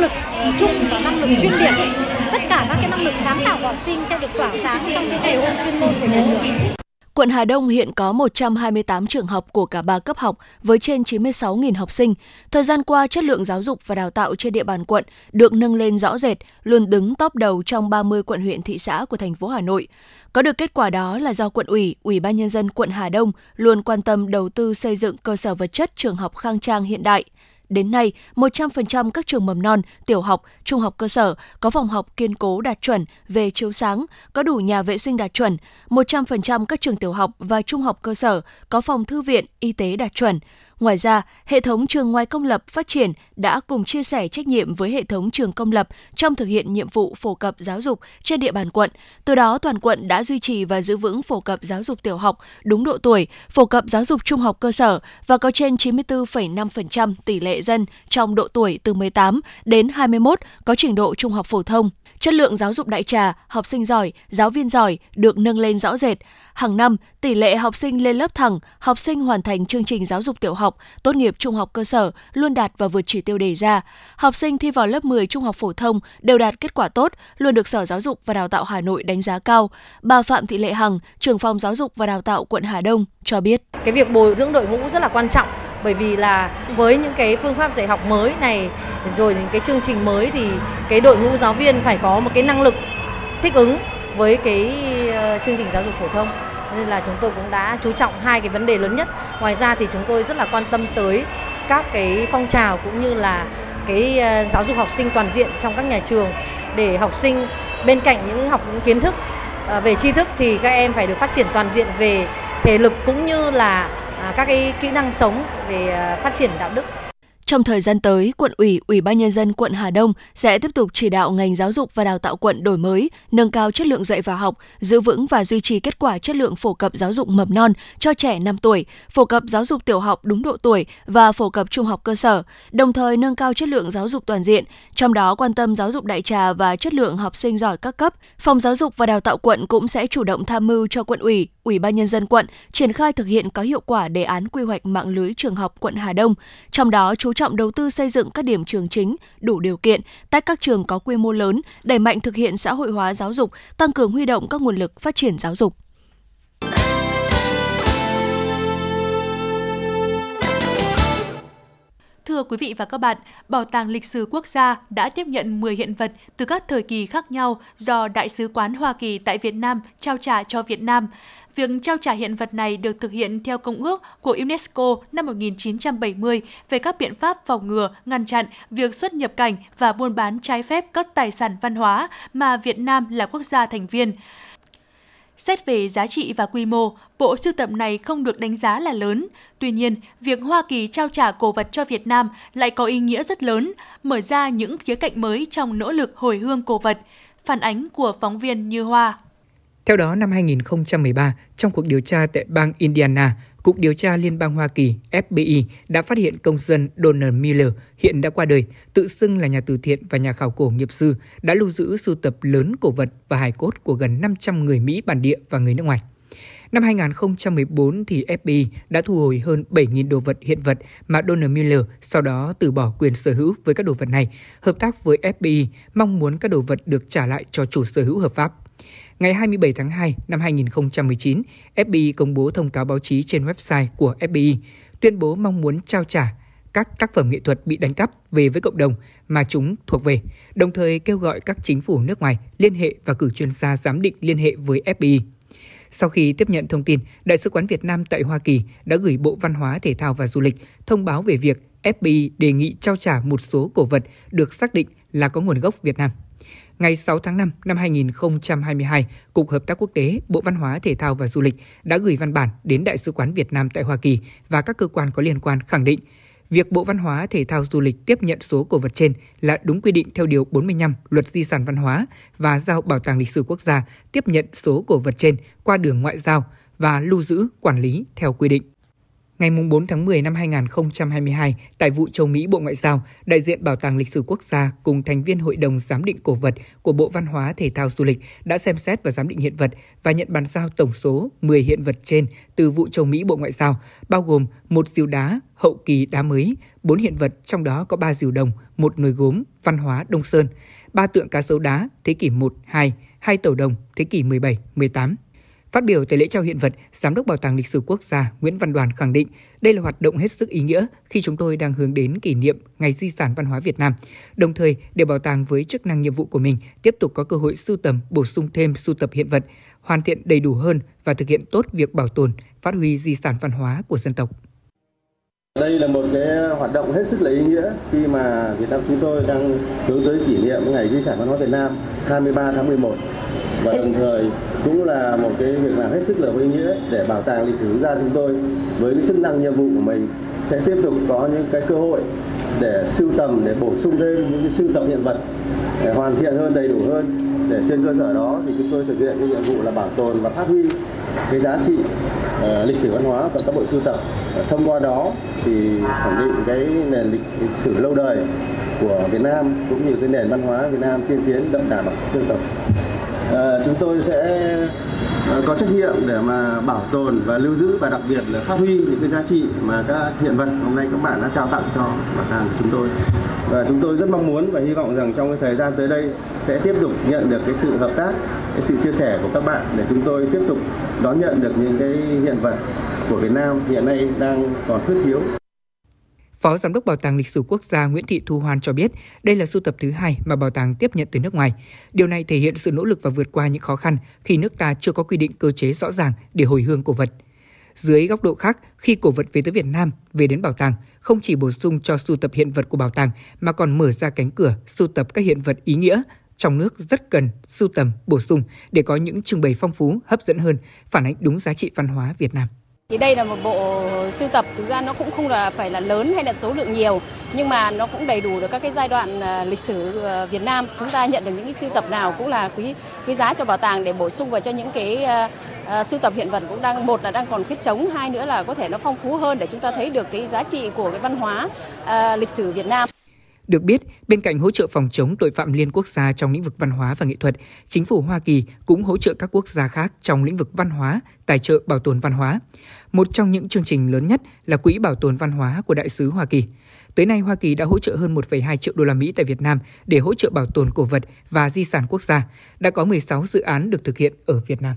[SPEAKER 9] năng lực chung và năng lực chuyên biệt tất cả các cái năng lực sáng tạo của học sinh sẽ được tỏa sáng trong cái ngày hội chuyên môn của nhà trường.
[SPEAKER 7] Quận Hà Đông hiện có 128 trường học của cả ba cấp học với trên 96.000 học sinh. Thời gian qua, chất lượng giáo dục và đào tạo trên địa bàn quận được nâng lên rõ rệt, luôn đứng top đầu trong 30 quận huyện thị xã của thành phố Hà Nội. Có được kết quả đó là do quận ủy, Ủy ban nhân dân quận Hà Đông luôn quan tâm đầu tư xây dựng cơ sở vật chất trường học khang trang hiện đại – Đến nay, 100% các trường mầm non, tiểu học, trung học cơ sở có phòng học kiên cố đạt chuẩn về chiếu sáng, có đủ nhà vệ sinh đạt chuẩn. 100% các trường tiểu học và trung học cơ sở có phòng thư viện, y tế đạt chuẩn. Ngoài ra, hệ thống trường ngoài công lập phát triển đã cùng chia sẻ trách nhiệm với hệ thống trường công lập trong thực hiện nhiệm vụ phổ cập giáo dục trên địa bàn quận. Từ đó, toàn quận đã duy trì và giữ vững phổ cập giáo dục tiểu học đúng độ tuổi, phổ cập giáo dục trung học cơ sở và có trên 94,5% tỷ lệ dân trong độ tuổi từ 18 đến 21 có trình độ trung học phổ thông. Chất lượng giáo dục đại trà, học sinh giỏi, giáo viên giỏi được nâng lên rõ rệt. Hàng năm, tỷ lệ học sinh lên lớp thẳng, học sinh hoàn thành chương trình giáo dục tiểu học, tốt nghiệp trung học cơ sở luôn đạt và vượt chỉ tiêu đề ra. Học sinh thi vào lớp 10 trung học phổ thông đều đạt kết quả tốt, luôn được Sở Giáo dục và Đào tạo Hà Nội đánh giá cao. Bà Phạm Thị Lệ Hằng, trưởng phòng giáo dục và đào tạo quận Hà Đông cho biết.
[SPEAKER 9] Cái việc bồi dưỡng đội ngũ rất là quan trọng bởi vì là với những cái phương pháp dạy học mới này, rồi những cái chương trình mới thì cái đội ngũ giáo viên phải có một cái năng lực thích ứng với cái ờ, chương trình giáo dục phổ thông. Nên là chúng tôi cũng đã chú trọng hai cái vấn đề lớn nhất. Ngoài ra thì chúng tôi rất là quan tâm tới các cái phong trào cũng như là cái ờ, giáo dục học sinh toàn diện trong các nhà trường để học sinh bên cạnh những học những kiến thức ờ, về tri thức thì các em phải được phát triển toàn diện về thể lực cũng như là À, các cái kỹ năng sống về à, phát triển đạo đức
[SPEAKER 7] trong thời gian tới, quận ủy, ủy ban nhân dân quận Hà Đông sẽ tiếp tục chỉ đạo ngành giáo dục và đào tạo quận đổi mới, nâng cao chất lượng dạy và học, giữ vững và duy trì kết quả chất lượng phổ cập giáo dục mầm non cho trẻ 5 tuổi, phổ cập giáo dục tiểu học đúng độ tuổi và phổ cập trung học cơ sở, đồng thời nâng cao chất lượng giáo dục toàn diện, trong đó quan tâm giáo dục đại trà và chất lượng học sinh giỏi các cấp. Phòng giáo dục và đào tạo quận cũng sẽ chủ động tham mưu cho quận ủy, ủy ban nhân dân quận triển khai thực hiện có hiệu quả đề án quy hoạch mạng lưới trường học quận Hà Đông, trong đó chú trọng đầu tư xây dựng các điểm trường chính đủ điều kiện, tách các trường có quy mô lớn, đẩy mạnh thực hiện xã hội hóa giáo dục, tăng cường huy động các nguồn lực phát triển giáo dục.
[SPEAKER 2] Thưa quý vị và các bạn, Bảo tàng Lịch sử Quốc gia đã tiếp nhận 10 hiện vật từ các thời kỳ khác nhau do Đại sứ quán Hoa Kỳ tại Việt Nam trao trả cho Việt Nam. Việc trao trả hiện vật này được thực hiện theo Công ước của UNESCO năm 1970 về các biện pháp phòng ngừa, ngăn chặn việc xuất nhập cảnh và buôn bán trái phép các tài sản văn hóa mà Việt Nam là quốc gia thành viên. Xét về giá trị và quy mô, bộ sưu tập này không được đánh giá là lớn. Tuy nhiên, việc Hoa Kỳ trao trả cổ vật cho Việt Nam lại có ý nghĩa rất lớn, mở ra những khía cạnh mới trong nỗ lực hồi hương cổ vật. Phản ánh của phóng viên Như Hoa.
[SPEAKER 3] Theo đó, năm 2013, trong cuộc điều tra tại bang Indiana, Cục Điều tra Liên bang Hoa Kỳ FBI đã phát hiện công dân Donald Miller hiện đã qua đời, tự xưng là nhà từ thiện và nhà khảo cổ nghiệp sư, đã lưu giữ sưu tập lớn cổ vật và hài cốt của gần 500 người Mỹ bản địa và người nước ngoài. Năm 2014 thì FBI đã thu hồi hơn 7.000 đồ vật hiện vật mà Donald Miller sau đó từ bỏ quyền sở hữu với các đồ vật này, hợp tác với FBI mong muốn các đồ vật được trả lại cho chủ sở hữu hợp pháp. Ngày 27 tháng 2 năm 2019, FBI công bố thông cáo báo chí trên website của FBI, tuyên bố mong muốn trao trả các tác phẩm nghệ thuật bị đánh cắp về với cộng đồng mà chúng thuộc về, đồng thời kêu gọi các chính phủ nước ngoài liên hệ và cử chuyên gia giám định liên hệ với FBI. Sau khi tiếp nhận thông tin, Đại sứ quán Việt Nam tại Hoa Kỳ đã gửi Bộ Văn hóa, Thể thao và Du lịch thông báo về việc FBI đề nghị trao trả một số cổ vật được xác định là có nguồn gốc Việt Nam. Ngày 6 tháng 5 năm 2022, Cục Hợp tác Quốc tế, Bộ Văn hóa, Thể thao và Du lịch đã gửi văn bản đến Đại sứ quán Việt Nam tại Hoa Kỳ và các cơ quan có liên quan khẳng định việc Bộ Văn hóa, Thể thao Du lịch tiếp nhận số cổ vật trên là đúng quy định theo Điều 45 Luật Di sản Văn hóa và giao Bảo tàng Lịch sử Quốc gia tiếp nhận số cổ vật trên qua đường ngoại giao và lưu giữ, quản lý theo quy định. Ngày 4 tháng 10 năm 2022, tại vụ châu Mỹ Bộ Ngoại giao, đại diện Bảo tàng Lịch sử Quốc gia cùng thành viên Hội đồng Giám định Cổ vật của Bộ Văn hóa Thể thao Du lịch đã xem xét và giám định hiện vật và nhận bàn giao tổng số 10 hiện vật trên từ vụ châu Mỹ Bộ Ngoại giao, bao gồm một diều đá hậu kỳ đá mới, 4 hiện vật trong đó có 3 diều đồng, một nồi gốm văn hóa Đông Sơn, ba tượng cá sấu đá thế kỷ 1, 2, hai tàu đồng thế kỷ 17, 18. Phát biểu tại lễ trao hiện vật, Giám đốc Bảo tàng Lịch sử Quốc gia Nguyễn Văn Đoàn khẳng định đây là hoạt động hết sức ý nghĩa khi chúng tôi đang hướng đến kỷ niệm Ngày Di sản Văn hóa Việt Nam. Đồng thời, để bảo tàng với chức năng nhiệm vụ của mình tiếp tục có cơ hội sưu tầm, bổ sung thêm sưu tập hiện vật, hoàn thiện đầy đủ hơn và thực hiện tốt việc bảo tồn, phát huy di sản văn hóa của dân tộc.
[SPEAKER 10] Đây là một cái hoạt động hết sức là ý nghĩa khi mà Việt Nam chúng tôi đang hướng tới kỷ niệm Ngày Di sản Văn hóa Việt Nam 23 tháng 11 và đồng thời cũng là một cái việc làm hết sức là ý nghĩa để bảo tàng lịch sử gia chúng tôi với cái chức năng nhiệm vụ của mình sẽ tiếp tục có những cái cơ hội để sưu tầm để bổ sung thêm những cái sưu tập hiện vật để hoàn thiện hơn đầy đủ hơn. Để trên cơ sở đó thì chúng tôi thực hiện cái nhiệm vụ là bảo tồn và phát huy cái giá trị uh, lịch sử văn hóa của các bộ sưu tập. Thông qua đó thì khẳng định cái nền lịch, lịch sử lâu đời của Việt Nam cũng như cái nền văn hóa Việt Nam tiên tiến đậm đà bản sắc dân tộc. Ờ, chúng tôi sẽ ờ, có trách nhiệm để mà bảo tồn và lưu giữ và đặc biệt là phát huy những cái giá trị mà các hiện vật hôm nay các bạn đã trao tặng cho bảo tàng chúng tôi. Và chúng tôi rất mong muốn và hy vọng rằng trong cái thời gian tới đây sẽ tiếp tục nhận được cái sự hợp tác, cái sự chia sẻ của các bạn để chúng tôi tiếp tục đón nhận được những cái hiện vật của Việt Nam hiện nay đang còn khuyết thiếu.
[SPEAKER 3] Phó Giám đốc Bảo tàng Lịch sử Quốc gia Nguyễn Thị Thu Hoan cho biết đây là sưu tập thứ hai mà bảo tàng tiếp nhận từ nước ngoài. Điều này thể hiện sự nỗ lực và vượt qua những khó khăn khi nước ta chưa có quy định cơ chế rõ ràng để hồi hương cổ vật. Dưới góc độ khác, khi cổ vật về tới Việt Nam, về đến bảo tàng, không chỉ bổ sung cho sưu tập hiện vật của bảo tàng mà còn mở ra cánh cửa sưu tập các hiện vật ý nghĩa trong nước rất cần sưu tầm, bổ sung để có những trưng bày phong phú, hấp dẫn hơn, phản ánh đúng giá trị văn hóa Việt Nam.
[SPEAKER 11] Thì đây là một bộ sưu tập thực ra nó cũng không là phải là lớn hay là số lượng nhiều nhưng mà nó cũng đầy đủ được các cái giai đoạn à, lịch sử à, Việt Nam. Chúng ta nhận được những cái sưu tập nào cũng là quý quý giá cho bảo tàng để bổ sung vào cho những cái uh, sưu tập hiện vật cũng đang một là đang còn khuyết trống, hai nữa là có thể nó phong phú hơn để chúng ta thấy được cái giá trị của cái văn hóa uh, lịch sử Việt Nam.
[SPEAKER 3] Được biết, bên cạnh hỗ trợ phòng chống tội phạm liên quốc gia trong lĩnh vực văn hóa và nghệ thuật, chính phủ Hoa Kỳ cũng hỗ trợ các quốc gia khác trong lĩnh vực văn hóa, tài trợ bảo tồn văn hóa. Một trong những chương trình lớn nhất là Quỹ Bảo tồn Văn hóa của Đại sứ Hoa Kỳ. Tới nay, Hoa Kỳ đã hỗ trợ hơn 1,2 triệu đô la Mỹ tại Việt Nam để hỗ trợ bảo tồn cổ vật và di sản quốc gia. Đã có 16 dự án được thực hiện ở Việt Nam.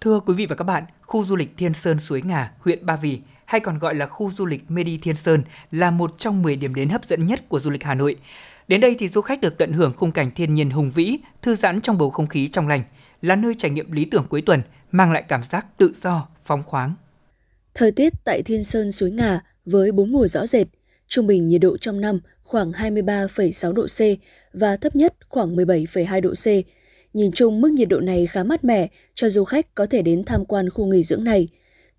[SPEAKER 3] Thưa quý vị và các bạn, khu du lịch Thiên Sơn Suối Ngà, huyện Ba Vì hay còn gọi là khu du lịch Medi Thiên Sơn là một trong 10 điểm đến hấp dẫn nhất của du lịch Hà Nội. Đến đây thì du khách được tận hưởng khung cảnh thiên nhiên hùng vĩ, thư giãn trong bầu không khí trong lành, là nơi trải nghiệm lý tưởng cuối tuần, mang lại cảm giác tự do, phóng khoáng.
[SPEAKER 12] Thời tiết tại Thiên Sơn Suối Ngà với bốn mùa rõ rệt, trung bình nhiệt độ trong năm khoảng 23,6 độ C và thấp nhất khoảng 17,2 độ C, Nhìn chung mức nhiệt độ này khá mát mẻ cho du khách có thể đến tham quan khu nghỉ dưỡng này.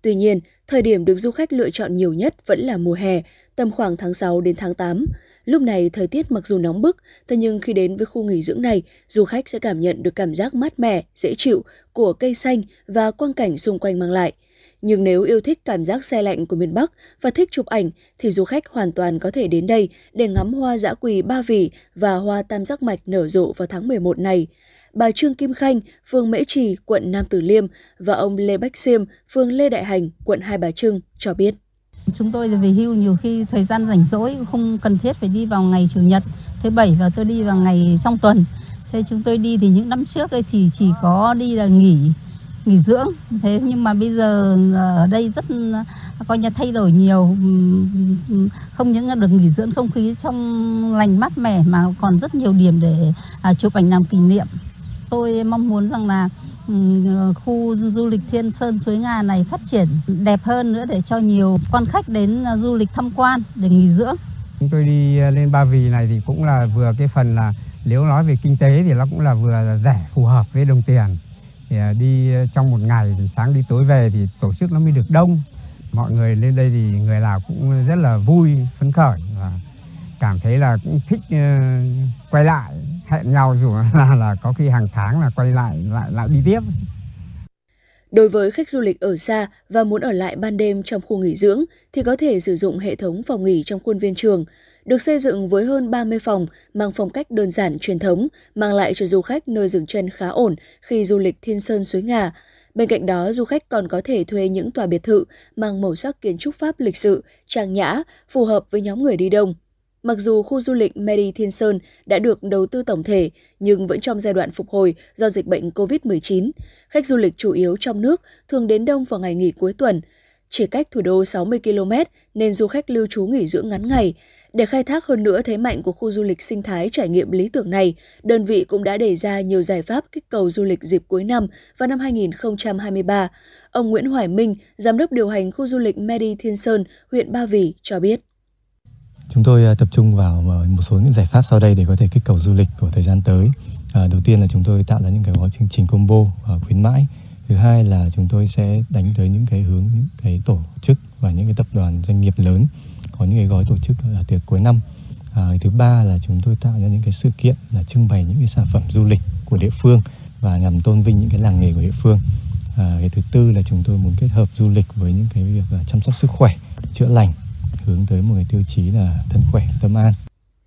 [SPEAKER 12] Tuy nhiên, thời điểm được du khách lựa chọn nhiều nhất vẫn là mùa hè, tầm khoảng tháng 6 đến tháng 8. Lúc này thời tiết mặc dù nóng bức, thế nhưng khi đến với khu nghỉ dưỡng này, du khách sẽ cảm nhận được cảm giác mát mẻ, dễ chịu của cây xanh và quang cảnh xung quanh mang lại. Nhưng nếu yêu thích cảm giác xe lạnh của miền Bắc và thích chụp ảnh thì du khách hoàn toàn có thể đến đây để ngắm hoa dã quỳ ba vì và hoa tam giác mạch nở rộ vào tháng 11 này bà Trương Kim Khanh, phường Mễ Trì, quận Nam tử Liêm và ông Lê Bách Siêm, phường Lê Đại Hành, quận Hai Bà Trưng cho biết.
[SPEAKER 13] Chúng tôi về hưu nhiều khi thời gian rảnh rỗi không cần thiết phải đi vào ngày chủ nhật, thứ bảy và tôi đi vào ngày trong tuần. Thế chúng tôi đi thì những năm trước ấy chỉ chỉ có đi là nghỉ nghỉ dưỡng thế nhưng mà bây giờ ờ, ở đây rất ờ, coi như thay đổi nhiều không những là được nghỉ dưỡng không khí trong lành mát mẻ mà còn rất nhiều điểm để à, chụp ảnh làm kỷ niệm tôi mong muốn rằng là ừ, ờ, khu du lịch Thiên Sơn Suối Ngà này phát triển đẹp hơn nữa để cho nhiều quan khách đến ờ, du lịch tham quan để nghỉ dưỡng.
[SPEAKER 14] Chúng tôi đi ờ, lên Ba Vì này thì cũng là vừa cái phần là nếu nói về kinh tế thì nó cũng là vừa rẻ phù hợp với đồng tiền. Thì đi trong một ngày thì sáng đi tối về thì tổ chức nó mới được đông. Mọi người lên đây thì người nào cũng rất là vui, phấn khởi và cảm thấy là cũng thích quay lại hẹn nhau dù là là có khi hàng tháng là quay lại lại lại đi tiếp.
[SPEAKER 12] Đối với khách du lịch ở xa và muốn ở lại ban đêm trong khu nghỉ dưỡng thì có thể sử dụng hệ thống phòng nghỉ trong khuôn viên trường, được xây dựng với hơn 30 phòng mang phong cách đơn giản truyền thống, mang lại cho du khách nơi dừng chân khá ổn khi du lịch Thiên Sơn Suối Ngà. Bên cạnh đó, du khách còn có thể thuê những tòa biệt thự mang màu sắc kiến trúc Pháp lịch sự, trang nhã, phù hợp với nhóm người đi đông. Mặc dù khu du lịch Mary Thiên Sơn đã được đầu tư tổng thể, nhưng vẫn trong giai đoạn phục hồi do dịch bệnh COVID-19. Khách du lịch chủ yếu trong nước thường đến đông vào ngày nghỉ cuối tuần. Chỉ cách thủ đô 60 km nên du khách lưu trú nghỉ dưỡng ngắn ngày. Để khai thác hơn nữa thế mạnh của khu du lịch sinh thái trải nghiệm lý tưởng này, đơn vị cũng đã đề ra nhiều giải pháp kích cầu du lịch dịp cuối năm và năm 2023. Ông Nguyễn Hoài Minh, giám đốc điều hành khu du lịch Medi Thiên Sơn, huyện Ba Vì cho biết.
[SPEAKER 15] Chúng tôi à, tập trung vào một số những giải pháp sau đây để có thể kích cầu du lịch của thời gian tới. À, đầu tiên là chúng tôi tạo ra những cái gói chương trình combo à, khuyến mãi. Thứ hai là chúng tôi sẽ đánh tới những cái hướng những cái tổ chức và những cái tập đoàn doanh nghiệp lớn có những cái gói tổ chức là tiệc cuối năm. À, thứ ba là chúng tôi tạo ra những cái sự kiện là trưng bày những cái sản phẩm du lịch của địa phương và nhằm tôn vinh những cái làng nghề của địa phương. À, cái thứ tư là chúng tôi muốn kết hợp du lịch với những cái việc à, chăm sóc sức khỏe, chữa lành hướng tới một cái tiêu chí là thân khỏe, tâm an.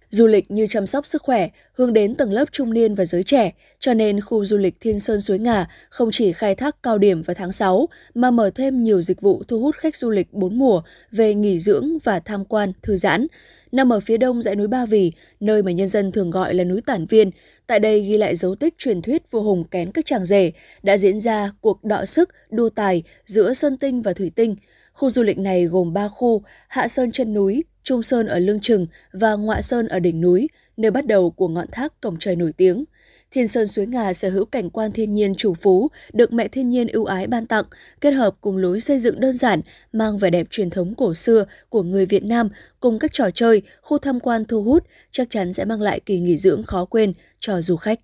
[SPEAKER 12] Du lịch như chăm sóc sức khỏe, hướng đến tầng lớp trung niên và giới trẻ, cho nên khu du lịch Thiên Sơn Suối Ngà không chỉ khai thác cao điểm vào tháng 6, mà mở thêm nhiều dịch vụ thu hút khách du lịch bốn mùa về nghỉ dưỡng và tham quan, thư giãn. Nằm ở phía đông dãy núi Ba Vì, nơi mà nhân dân thường gọi là núi Tản Viên, tại đây ghi lại dấu tích truyền thuyết vua Hùng kén các chàng rể, đã diễn ra cuộc đọ sức, đua tài giữa Sơn Tinh và Thủy Tinh. Khu du lịch này gồm 3 khu, Hạ Sơn chân núi, Trung Sơn ở Lương Trừng và Ngoại Sơn ở đỉnh núi, nơi bắt đầu của ngọn thác cổng trời nổi tiếng. Thiên Sơn Suối Ngà sở hữu cảnh quan thiên nhiên chủ phú, được mẹ thiên nhiên ưu ái ban tặng, kết hợp cùng lối xây dựng đơn giản, mang vẻ đẹp truyền thống cổ xưa của người Việt Nam cùng các trò chơi, khu tham quan thu hút, chắc chắn sẽ mang lại kỳ nghỉ dưỡng khó quên cho du khách.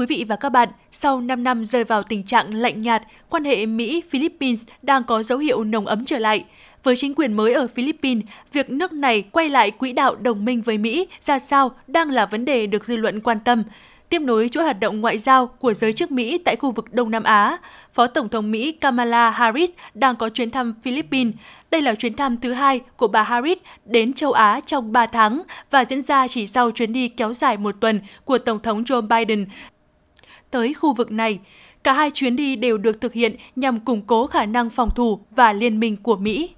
[SPEAKER 2] Quý vị và các bạn, sau 5 năm rơi vào tình trạng lạnh nhạt, quan hệ Mỹ-Philippines đang có dấu hiệu nồng ấm trở lại. Với chính quyền mới ở Philippines, việc nước này quay lại quỹ đạo đồng minh với Mỹ ra sao đang là vấn đề được dư luận quan tâm. Tiếp nối chuỗi hoạt động ngoại giao của giới chức Mỹ tại khu vực Đông Nam Á, Phó Tổng thống Mỹ Kamala Harris đang có chuyến thăm Philippines. Đây là chuyến thăm thứ hai của bà Harris đến châu Á trong 3 tháng và diễn ra chỉ sau chuyến đi kéo dài một tuần của Tổng thống Joe Biden tới khu vực này. Cả hai chuyến đi đều được thực hiện nhằm củng cố khả năng phòng thủ và liên minh của Mỹ.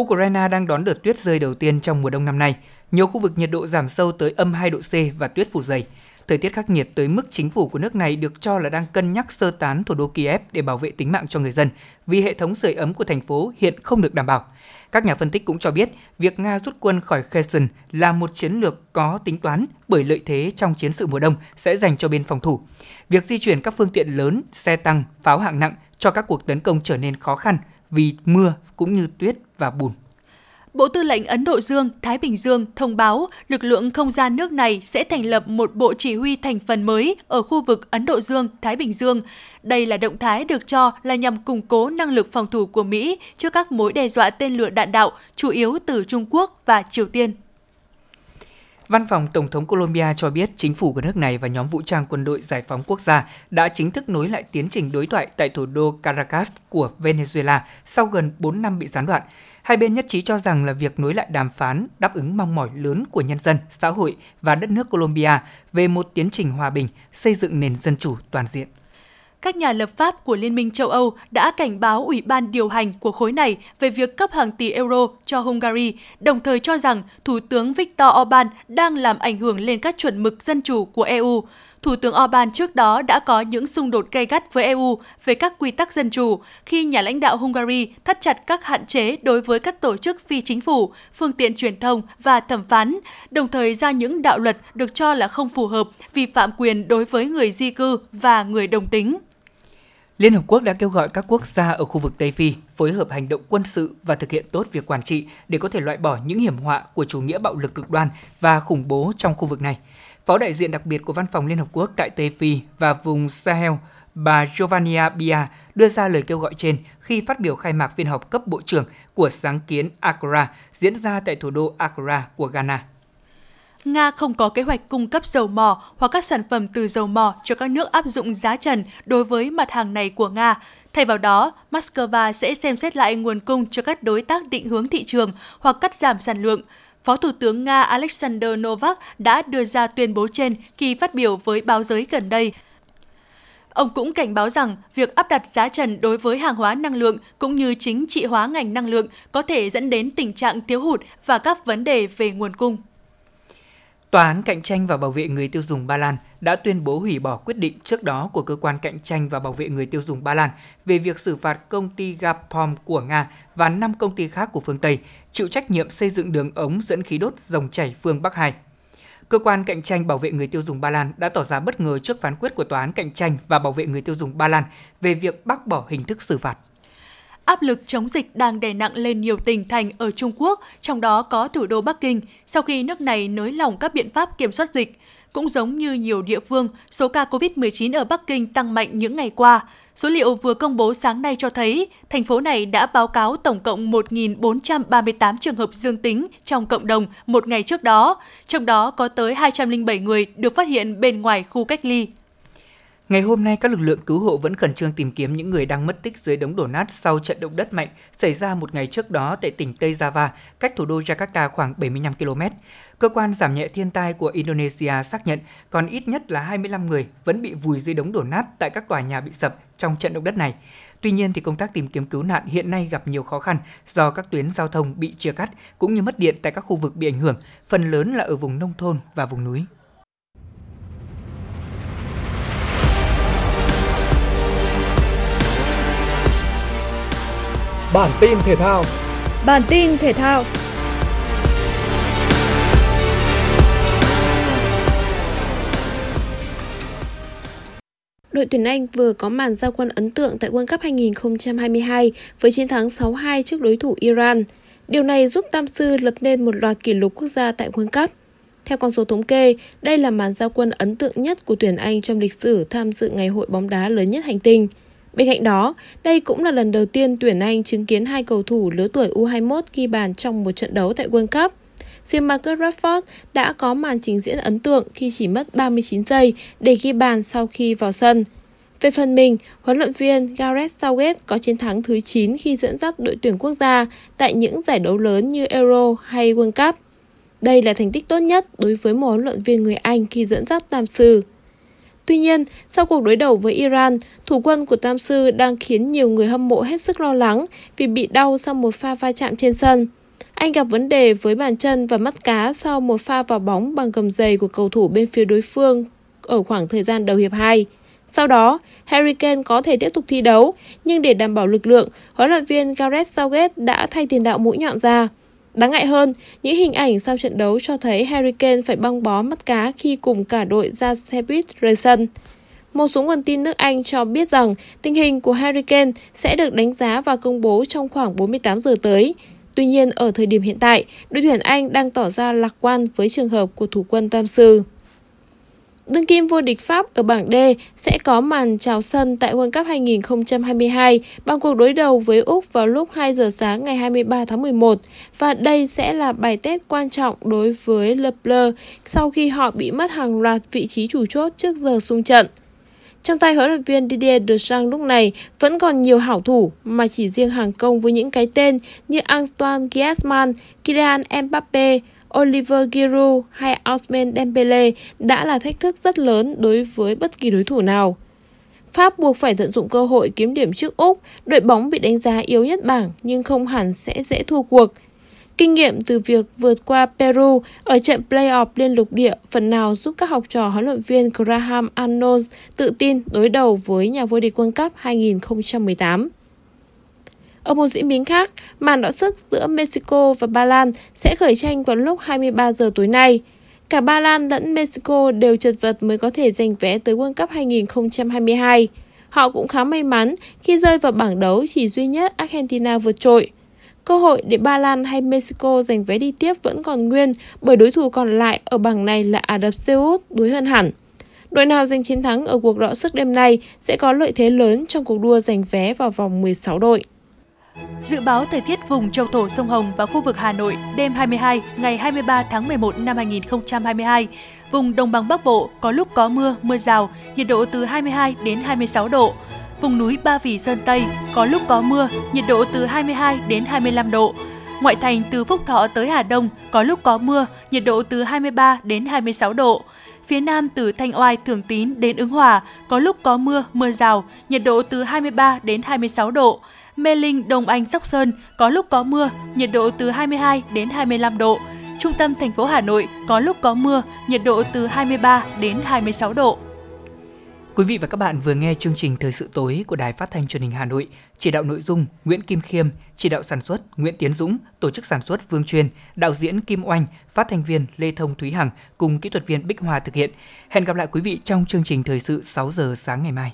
[SPEAKER 3] Ukraine đang đón đợt tuyết rơi đầu tiên trong mùa đông năm nay. Nhiều khu vực nhiệt độ giảm sâu tới âm 2 độ C và tuyết phủ dày. Thời tiết khắc nghiệt tới mức chính phủ của nước này được cho là đang cân nhắc sơ tán thủ đô Kiev để bảo vệ tính mạng cho người dân, vì hệ thống sưởi ấm của thành phố hiện không được đảm bảo. Các nhà phân tích cũng cho biết, việc Nga rút quân khỏi Kherson là một chiến lược có tính toán bởi lợi thế trong chiến sự mùa đông sẽ dành cho bên phòng thủ. Việc di chuyển các phương tiện lớn, xe tăng, pháo hạng nặng cho các cuộc tấn công trở nên khó khăn vì mưa cũng như tuyết và bùn.
[SPEAKER 2] Bộ Tư lệnh Ấn Độ Dương, Thái Bình Dương thông báo lực lượng không gian nước này sẽ thành lập một bộ chỉ huy thành phần mới ở khu vực Ấn Độ Dương, Thái Bình Dương. Đây là động thái được cho là nhằm củng cố năng lực phòng thủ của Mỹ trước các mối đe dọa tên lửa đạn đạo, chủ yếu từ Trung Quốc và Triều Tiên.
[SPEAKER 3] Văn phòng Tổng thống Colombia cho biết chính phủ của nước này và nhóm vũ trang quân đội giải phóng quốc gia đã chính thức nối lại tiến trình đối thoại tại thủ đô Caracas của Venezuela sau gần 4 năm bị gián đoạn. Hai bên nhất trí cho rằng là việc nối lại đàm phán đáp ứng mong mỏi lớn của nhân dân, xã hội và đất nước Colombia về một tiến trình hòa bình, xây dựng nền dân chủ toàn diện
[SPEAKER 2] các nhà lập pháp của Liên minh châu Âu đã cảnh báo Ủy ban điều hành của khối này về việc cấp hàng tỷ euro cho Hungary, đồng thời cho rằng Thủ tướng Viktor Orbán đang làm ảnh hưởng lên các chuẩn mực dân chủ của EU. Thủ tướng Orbán trước đó đã có những xung đột gay gắt với EU về các quy tắc dân chủ khi nhà lãnh đạo Hungary thắt chặt các hạn chế đối với các tổ chức phi chính phủ, phương tiện truyền thông và thẩm phán, đồng thời ra những đạo luật được cho là không phù hợp, vi phạm quyền đối với người di cư và người đồng tính.
[SPEAKER 3] Liên Hợp Quốc đã kêu gọi các quốc gia ở khu vực Tây Phi phối hợp hành động quân sự và thực hiện tốt việc quản trị để có thể loại bỏ những hiểm họa của chủ nghĩa bạo lực cực đoan và khủng bố trong khu vực này. Phó đại diện đặc biệt của Văn phòng Liên Hợp Quốc tại Tây Phi và vùng Sahel, bà Giovannia Bia đưa ra lời kêu gọi trên khi phát biểu khai mạc phiên họp cấp bộ trưởng của sáng kiến Accra diễn ra tại thủ đô Accra của Ghana.
[SPEAKER 2] Nga không có kế hoạch cung cấp dầu mỏ hoặc các sản phẩm từ dầu mỏ cho các nước áp dụng giá trần đối với mặt hàng này của Nga. Thay vào đó, Moscow sẽ xem xét lại nguồn cung cho các đối tác định hướng thị trường hoặc cắt giảm sản lượng. Phó Thủ tướng Nga Alexander Novak đã đưa ra tuyên bố trên khi phát biểu với báo giới gần đây. Ông cũng cảnh báo rằng việc áp đặt giá trần đối với hàng hóa năng lượng cũng như chính trị hóa ngành năng lượng có thể dẫn đến tình trạng thiếu hụt và các vấn đề về nguồn cung.
[SPEAKER 3] Tòa án cạnh tranh và bảo vệ người tiêu dùng Ba Lan đã tuyên bố hủy bỏ quyết định trước đó của cơ quan cạnh tranh và bảo vệ người tiêu dùng Ba Lan về việc xử phạt công ty Gazprom của Nga và 5 công ty khác của phương Tây chịu trách nhiệm xây dựng đường ống dẫn khí đốt dòng chảy phương Bắc 2. Cơ quan cạnh tranh bảo vệ người tiêu dùng Ba Lan đã tỏ ra bất ngờ trước phán quyết của Tòa án cạnh tranh và bảo vệ người tiêu dùng Ba Lan về việc bác bỏ hình thức xử phạt.
[SPEAKER 2] Áp lực chống dịch đang đè nặng lên nhiều tỉnh thành ở Trung Quốc, trong đó có thủ đô Bắc Kinh, sau khi nước này nới lỏng các biện pháp kiểm soát dịch. Cũng giống như nhiều địa phương, số ca COVID-19 ở Bắc Kinh tăng mạnh những ngày qua. Số liệu vừa công bố sáng nay cho thấy, thành phố này đã báo cáo tổng cộng 1.438 trường hợp dương tính trong cộng đồng một ngày trước đó, trong đó có tới 207 người được phát hiện bên ngoài khu cách ly.
[SPEAKER 3] Ngày hôm nay, các lực lượng cứu hộ vẫn khẩn trương tìm kiếm những người đang mất tích dưới đống đổ nát sau trận động đất mạnh xảy ra một ngày trước đó tại tỉnh Tây Java, cách thủ đô Jakarta khoảng 75 km. Cơ quan giảm nhẹ thiên tai của Indonesia xác nhận còn ít nhất là 25 người vẫn bị vùi dưới đống đổ nát tại các tòa nhà bị sập trong trận động đất này. Tuy nhiên thì công tác tìm kiếm cứu nạn hiện nay gặp nhiều khó khăn do các tuyến giao thông bị chia cắt cũng như mất điện tại các khu vực bị ảnh hưởng, phần lớn là ở vùng nông thôn và vùng núi.
[SPEAKER 1] Bản tin thể thao.
[SPEAKER 16] Bản tin thể thao.
[SPEAKER 17] Đội tuyển Anh vừa có màn giao quân ấn tượng tại World Cup 2022 với chiến thắng 6-2 trước đối thủ Iran. Điều này giúp Tam Sư lập nên một loạt kỷ lục quốc gia tại World Cup. Theo con số thống kê, đây là màn giao quân ấn tượng nhất của tuyển Anh trong lịch sử tham dự ngày hội bóng đá lớn nhất hành tinh. Bên cạnh đó, đây cũng là lần đầu tiên tuyển Anh chứng kiến hai cầu thủ lứa tuổi U21 ghi bàn trong một trận đấu tại World Cup. Riêng Marcus Rashford đã có màn trình diễn ấn tượng khi chỉ mất 39 giây để ghi bàn sau khi vào sân. Về phần mình, huấn luyện viên Gareth Southgate có chiến thắng thứ 9 khi dẫn dắt đội tuyển quốc gia tại những giải đấu lớn như Euro hay World Cup. Đây là thành tích tốt nhất đối với một huấn luyện viên người Anh khi dẫn dắt Tam Sư. Tuy nhiên, sau cuộc đối đầu với Iran, thủ quân của Tam Sư đang khiến nhiều người hâm mộ hết sức lo lắng vì bị đau sau một pha va chạm trên sân. Anh gặp vấn đề với bàn chân và mắt cá sau một pha vào bóng bằng gầm giày của cầu thủ bên phía đối phương ở khoảng thời gian đầu hiệp 2. Sau đó, Harry Kane có thể tiếp tục thi đấu, nhưng để đảm bảo lực lượng, huấn luyện viên Gareth Southgate đã thay tiền đạo mũi nhọn ra. Đáng ngại hơn, những hình ảnh sau trận đấu cho thấy Harry Kane phải băng bó mắt cá khi cùng cả đội ra xe buýt rời sân. Một số nguồn tin nước Anh cho biết rằng tình hình của Harry Kane sẽ được đánh giá và công bố trong khoảng 48 giờ tới. Tuy nhiên, ở thời điểm hiện tại, đội tuyển Anh đang tỏ ra lạc quan với trường hợp của thủ quân Tam Sư. Đương kim vô địch Pháp ở bảng D sẽ có màn chào sân tại World Cup 2022 bằng cuộc đối đầu với Úc vào lúc 2 giờ sáng ngày 23 tháng 11 và đây sẽ là bài test quan trọng đối với Le Bleu sau khi họ bị mất hàng loạt vị trí chủ chốt trước giờ xung trận. Trong tay huấn luyện viên Didier Deschamps lúc này vẫn còn nhiều hảo thủ mà chỉ riêng hàng công với những cái tên như Antoine Griezmann, Kylian Mbappe, Oliver Giroud hay Ousmane Dembele đã là thách thức rất lớn đối với bất kỳ đối thủ nào. Pháp buộc phải tận dụng cơ hội kiếm điểm trước Úc, đội bóng bị đánh giá yếu nhất bảng nhưng không hẳn sẽ dễ thua cuộc. Kinh nghiệm từ việc vượt qua Peru ở trận playoff liên lục địa phần nào giúp các học trò huấn luyện viên Graham Arnold tự tin đối đầu với nhà vô địch World Cup 2018. Ở một diễn biến khác, màn đọ sức giữa Mexico và Ba Lan sẽ khởi tranh vào lúc 23 giờ tối nay. Cả Ba Lan lẫn Mexico đều chật vật mới có thể giành vé tới World Cup 2022. Họ cũng khá may mắn khi rơi vào bảng đấu chỉ duy nhất Argentina vượt trội. Cơ hội để Ba Lan hay Mexico giành vé đi tiếp vẫn còn nguyên bởi đối thủ còn lại ở bảng này là Ả Rập Xê Út đuối hơn hẳn. Đội nào giành chiến thắng ở cuộc đọ sức đêm nay sẽ có lợi thế lớn trong cuộc đua giành vé vào vòng 16 đội.
[SPEAKER 2] Dự báo thời tiết vùng châu thổ sông Hồng và khu vực Hà Nội đêm 22 ngày 23 tháng 11 năm 2022. Vùng đồng bằng Bắc Bộ có lúc có mưa, mưa rào, nhiệt độ từ 22 đến 26 độ. Vùng núi Ba Vì Sơn Tây có lúc có mưa, nhiệt độ từ 22 đến 25 độ. Ngoại thành từ Phúc Thọ tới Hà Đông có lúc có mưa, nhiệt độ từ 23 đến 26 độ. Phía Nam từ Thanh Oai, Thường Tín đến Ứng Hòa có lúc có mưa, mưa rào, nhiệt độ từ 23 đến 26 độ. Mê Linh, Đông Anh, Sóc Sơn có lúc có mưa, nhiệt độ từ 22 đến 25 độ. Trung tâm thành phố Hà Nội có lúc có mưa, nhiệt độ từ 23 đến 26 độ.
[SPEAKER 3] Quý vị và các bạn vừa nghe chương trình Thời sự tối của Đài Phát thanh Truyền hình Hà Nội, chỉ đạo nội dung Nguyễn Kim Khiêm, chỉ đạo sản xuất Nguyễn Tiến Dũng, tổ chức sản xuất Vương Truyền, đạo diễn Kim Oanh, phát thanh viên Lê Thông Thúy Hằng cùng kỹ thuật viên Bích Hòa thực hiện. Hẹn gặp lại quý vị trong chương trình Thời sự 6 giờ sáng ngày mai.